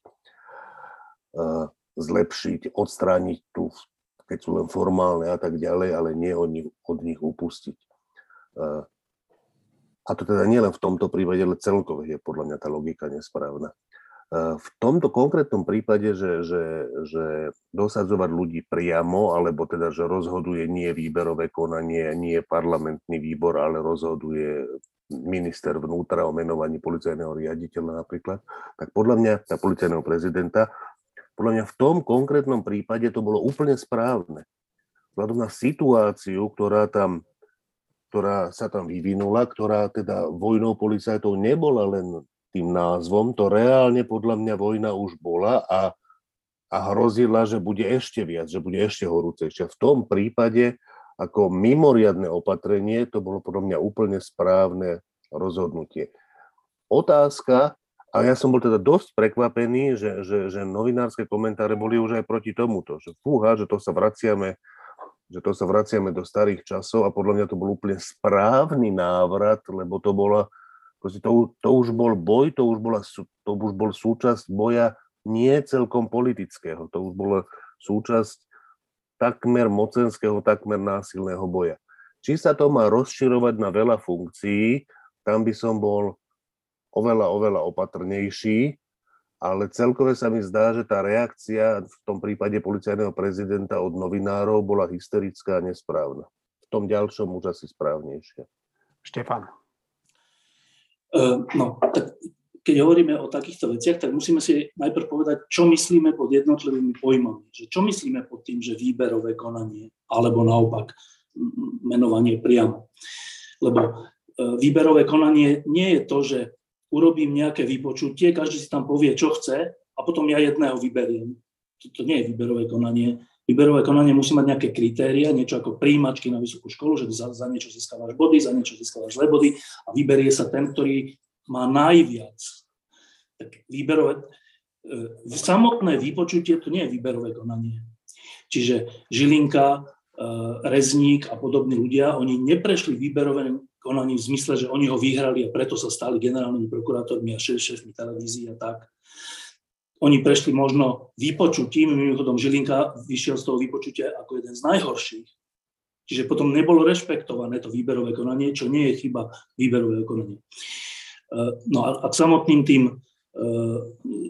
Zlepšiť, odstrániť tu, keď sú len formálne a tak ďalej, ale nie od nich, od nich upustiť. A to teda nielen v tomto prípade, ale celkovo je podľa mňa tá logika nesprávna. V tomto konkrétnom prípade, že, že, že dosadzovať ľudí priamo, alebo teda, že rozhoduje nie výberové konanie, nie parlamentný výbor, ale rozhoduje minister vnútra o menovaní policajného riaditeľa napríklad, tak podľa mňa, tá policajného prezidenta, podľa mňa v tom konkrétnom prípade to bolo úplne správne. Vzhľadom na situáciu, ktorá tam ktorá sa tam vyvinula, ktorá teda vojnou policajtov nebola len tým názvom, to reálne podľa mňa vojna už bola a, a hrozila, že bude ešte viac, že bude ešte horúcejšia. V tom prípade ako mimoriadne opatrenie to bolo podľa mňa úplne správne rozhodnutie. Otázka, a ja som bol teda dosť prekvapený, že, že, že novinárske komentáre boli už aj proti tomuto, že fúha, že to sa vraciame že to sa vraciame do starých časov a podľa mňa to bol úplne správny návrat, lebo to bola Proste to, to už bol boj, to už, bola, to už bol súčasť boja nie celkom politického, to už bola súčasť takmer mocenského, takmer násilného boja. Či sa to má rozširovať na veľa funkcií, tam by som bol oveľa, oveľa opatrnejší, ale celkové sa mi zdá, že tá reakcia v tom prípade policajného prezidenta od novinárov bola hysterická a nesprávna. V tom ďalšom už asi správnejšia. Štefan. Uh, no, tak keď hovoríme o takýchto veciach, tak musíme si najprv povedať, čo myslíme pod jednotlivými pojmami. Že čo myslíme pod tým, že výberové konanie, alebo naopak menovanie priamo. Lebo e, výberové konanie nie je to, že urobím nejaké vypočutie, každý si tam povie, čo chce a potom ja jedného vyberiem. To nie je výberové konanie. Výberové konanie musí mať nejaké kritéria, niečo ako príjimačky na vysokú školu, že za, za niečo získavaš body, za niečo získavaš zlé body a vyberie sa ten, ktorý má najviac. Tak výberové, e, samotné vypočutie to nie je výberové konanie. Čiže Žilinka, e, Rezník a podobní ľudia, oni neprešli výberové konaní v zmysle, že oni ho vyhrali a preto sa stali generálnymi prokurátormi a šéfmi televízií a tak. Oni prešli možno vypočutím, mimochodom Žilinka vyšiel z toho vypočutia ako jeden z najhorších. Čiže potom nebolo rešpektované to výberové konanie, čo nie je chyba výberové konanie. E, no a, k samotným tým e,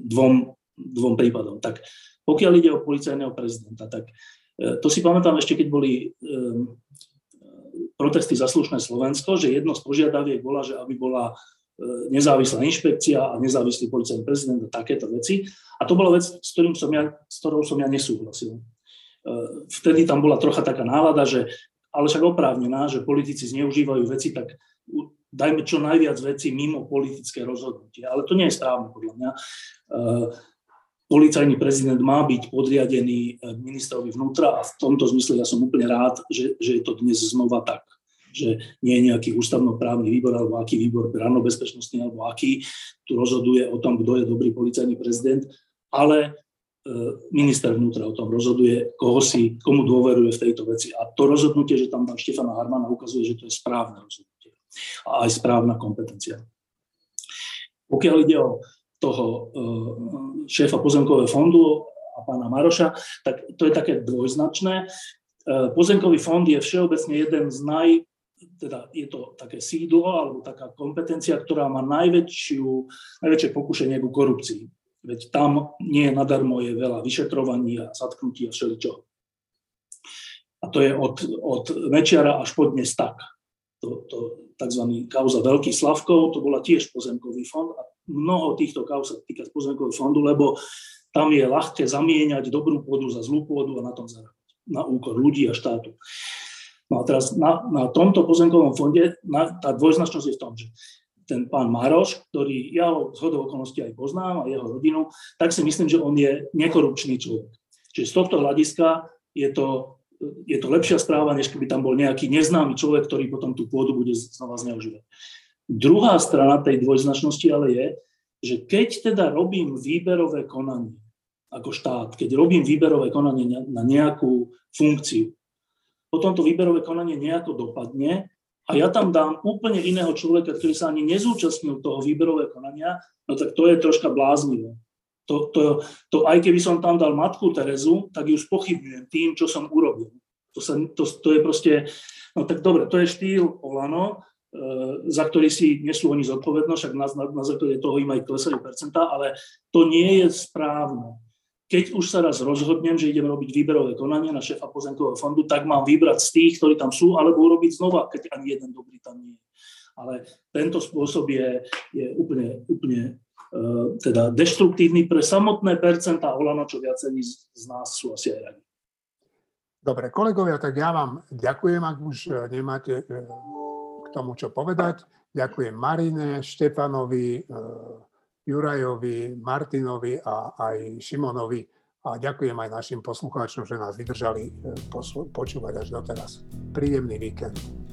dvom, dvom prípadom. Tak pokiaľ ide o policajného prezidenta, tak e, to si pamätám ešte, keď boli protesty za slušné Slovensko, že jedno z požiadaviek bola, že aby bola e, nezávislá inšpekcia a nezávislý policajný prezident a takéto veci. A to bola vec, s, ktorým som ja, s ktorou som ja nesúhlasil. E, vtedy tam bola trocha taká nálada, že ale však oprávnená, že politici zneužívajú veci, tak dajme čo najviac veci mimo politické rozhodnutie. Ale to nie je správne podľa mňa. E, policajný prezident má byť podriadený ministrovi vnútra a v tomto zmysle ja som úplne rád, že, že je to dnes znova tak že nie je nejaký ústavnoprávny výbor alebo aký výbor bezpečnostný alebo aký tu rozhoduje o tom, kto je dobrý policajný prezident, ale eh, minister vnútra o tom rozhoduje, koho si, komu dôveruje v tejto veci. A to rozhodnutie, že tam pán Štefana Harmana ukazuje, že to je správne rozhodnutie a aj správna kompetencia. Pokiaľ ide o toho eh, šéfa pozemkového fondu a pána Maroša, tak to je také dvojznačné. Eh, pozemkový fond je všeobecne jeden z naj, teda je to také sídlo alebo taká kompetencia, ktorá má najväčšiu, najväčšie pokušenie ku korupcii. Veď tam nie nadarmo je veľa vyšetrovaní a zatknutí a všeličo. A to je od, od Mečiara až po dnes tak. To, to tzv. kauza Veľký Slavkov, to bola tiež pozemkový fond a mnoho týchto kauz sa týka pozemkového fondu, lebo tam je ľahké zamieňať dobrú pôdu za zlú pôdu a na tom zarábať, na úkor ľudí a štátu. No a teraz na, na tomto pozemkovom fonde na, tá dvojznačnosť je v tom, že ten pán Maroš, ktorý ja ho z hodou okolností aj poznám a jeho rodinu, tak si myslím, že on je nekorupčný človek. Čiže z tohto hľadiska je to, je to lepšia správa, než keby tam bol nejaký neznámy človek, ktorý potom tú pôdu bude znova zneužívať. Druhá strana tej dvojznačnosti ale je, že keď teda robím výberové konanie ako štát, keď robím výberové konanie na nejakú funkciu, potom to výberové konanie nejako dopadne a ja tam dám úplne iného človeka, ktorý sa ani nezúčastnil toho výberového konania, no tak to je troška bláznivé. To, to, to, aj keby som tam dal matku Terezu, tak ju spochybňujem tým, čo som urobil. To, sa, to, to je proste, no tak dobre, to je štýl Olano, E, za ktorý si nesú oni zodpovednosť, však na, na, na základe toho im aj klesajú percentá, ale to nie je správne. Keď už sa raz rozhodnem, že idem robiť výberové konanie na šéfa pozemkového fondu, tak mám vybrať z tých, ktorí tam sú, alebo urobiť znova, keď ani jeden dobrý tam nie je. Ale tento spôsob je, je úplne, úplne uh, teda deštruktívny pre samotné percentá Olano, čo viacerí z, z nás sú asi aj radi. Dobre, kolegovia, tak ja vám ďakujem, ak už nemáte k tomu, čo povedať. Ďakujem Marine, Štefanovi, eh, Jurajovi, Martinovi a aj Šimonovi. A ďakujem aj našim poslucháčom, že nás vydržali eh, počúvať až doteraz. Príjemný víkend.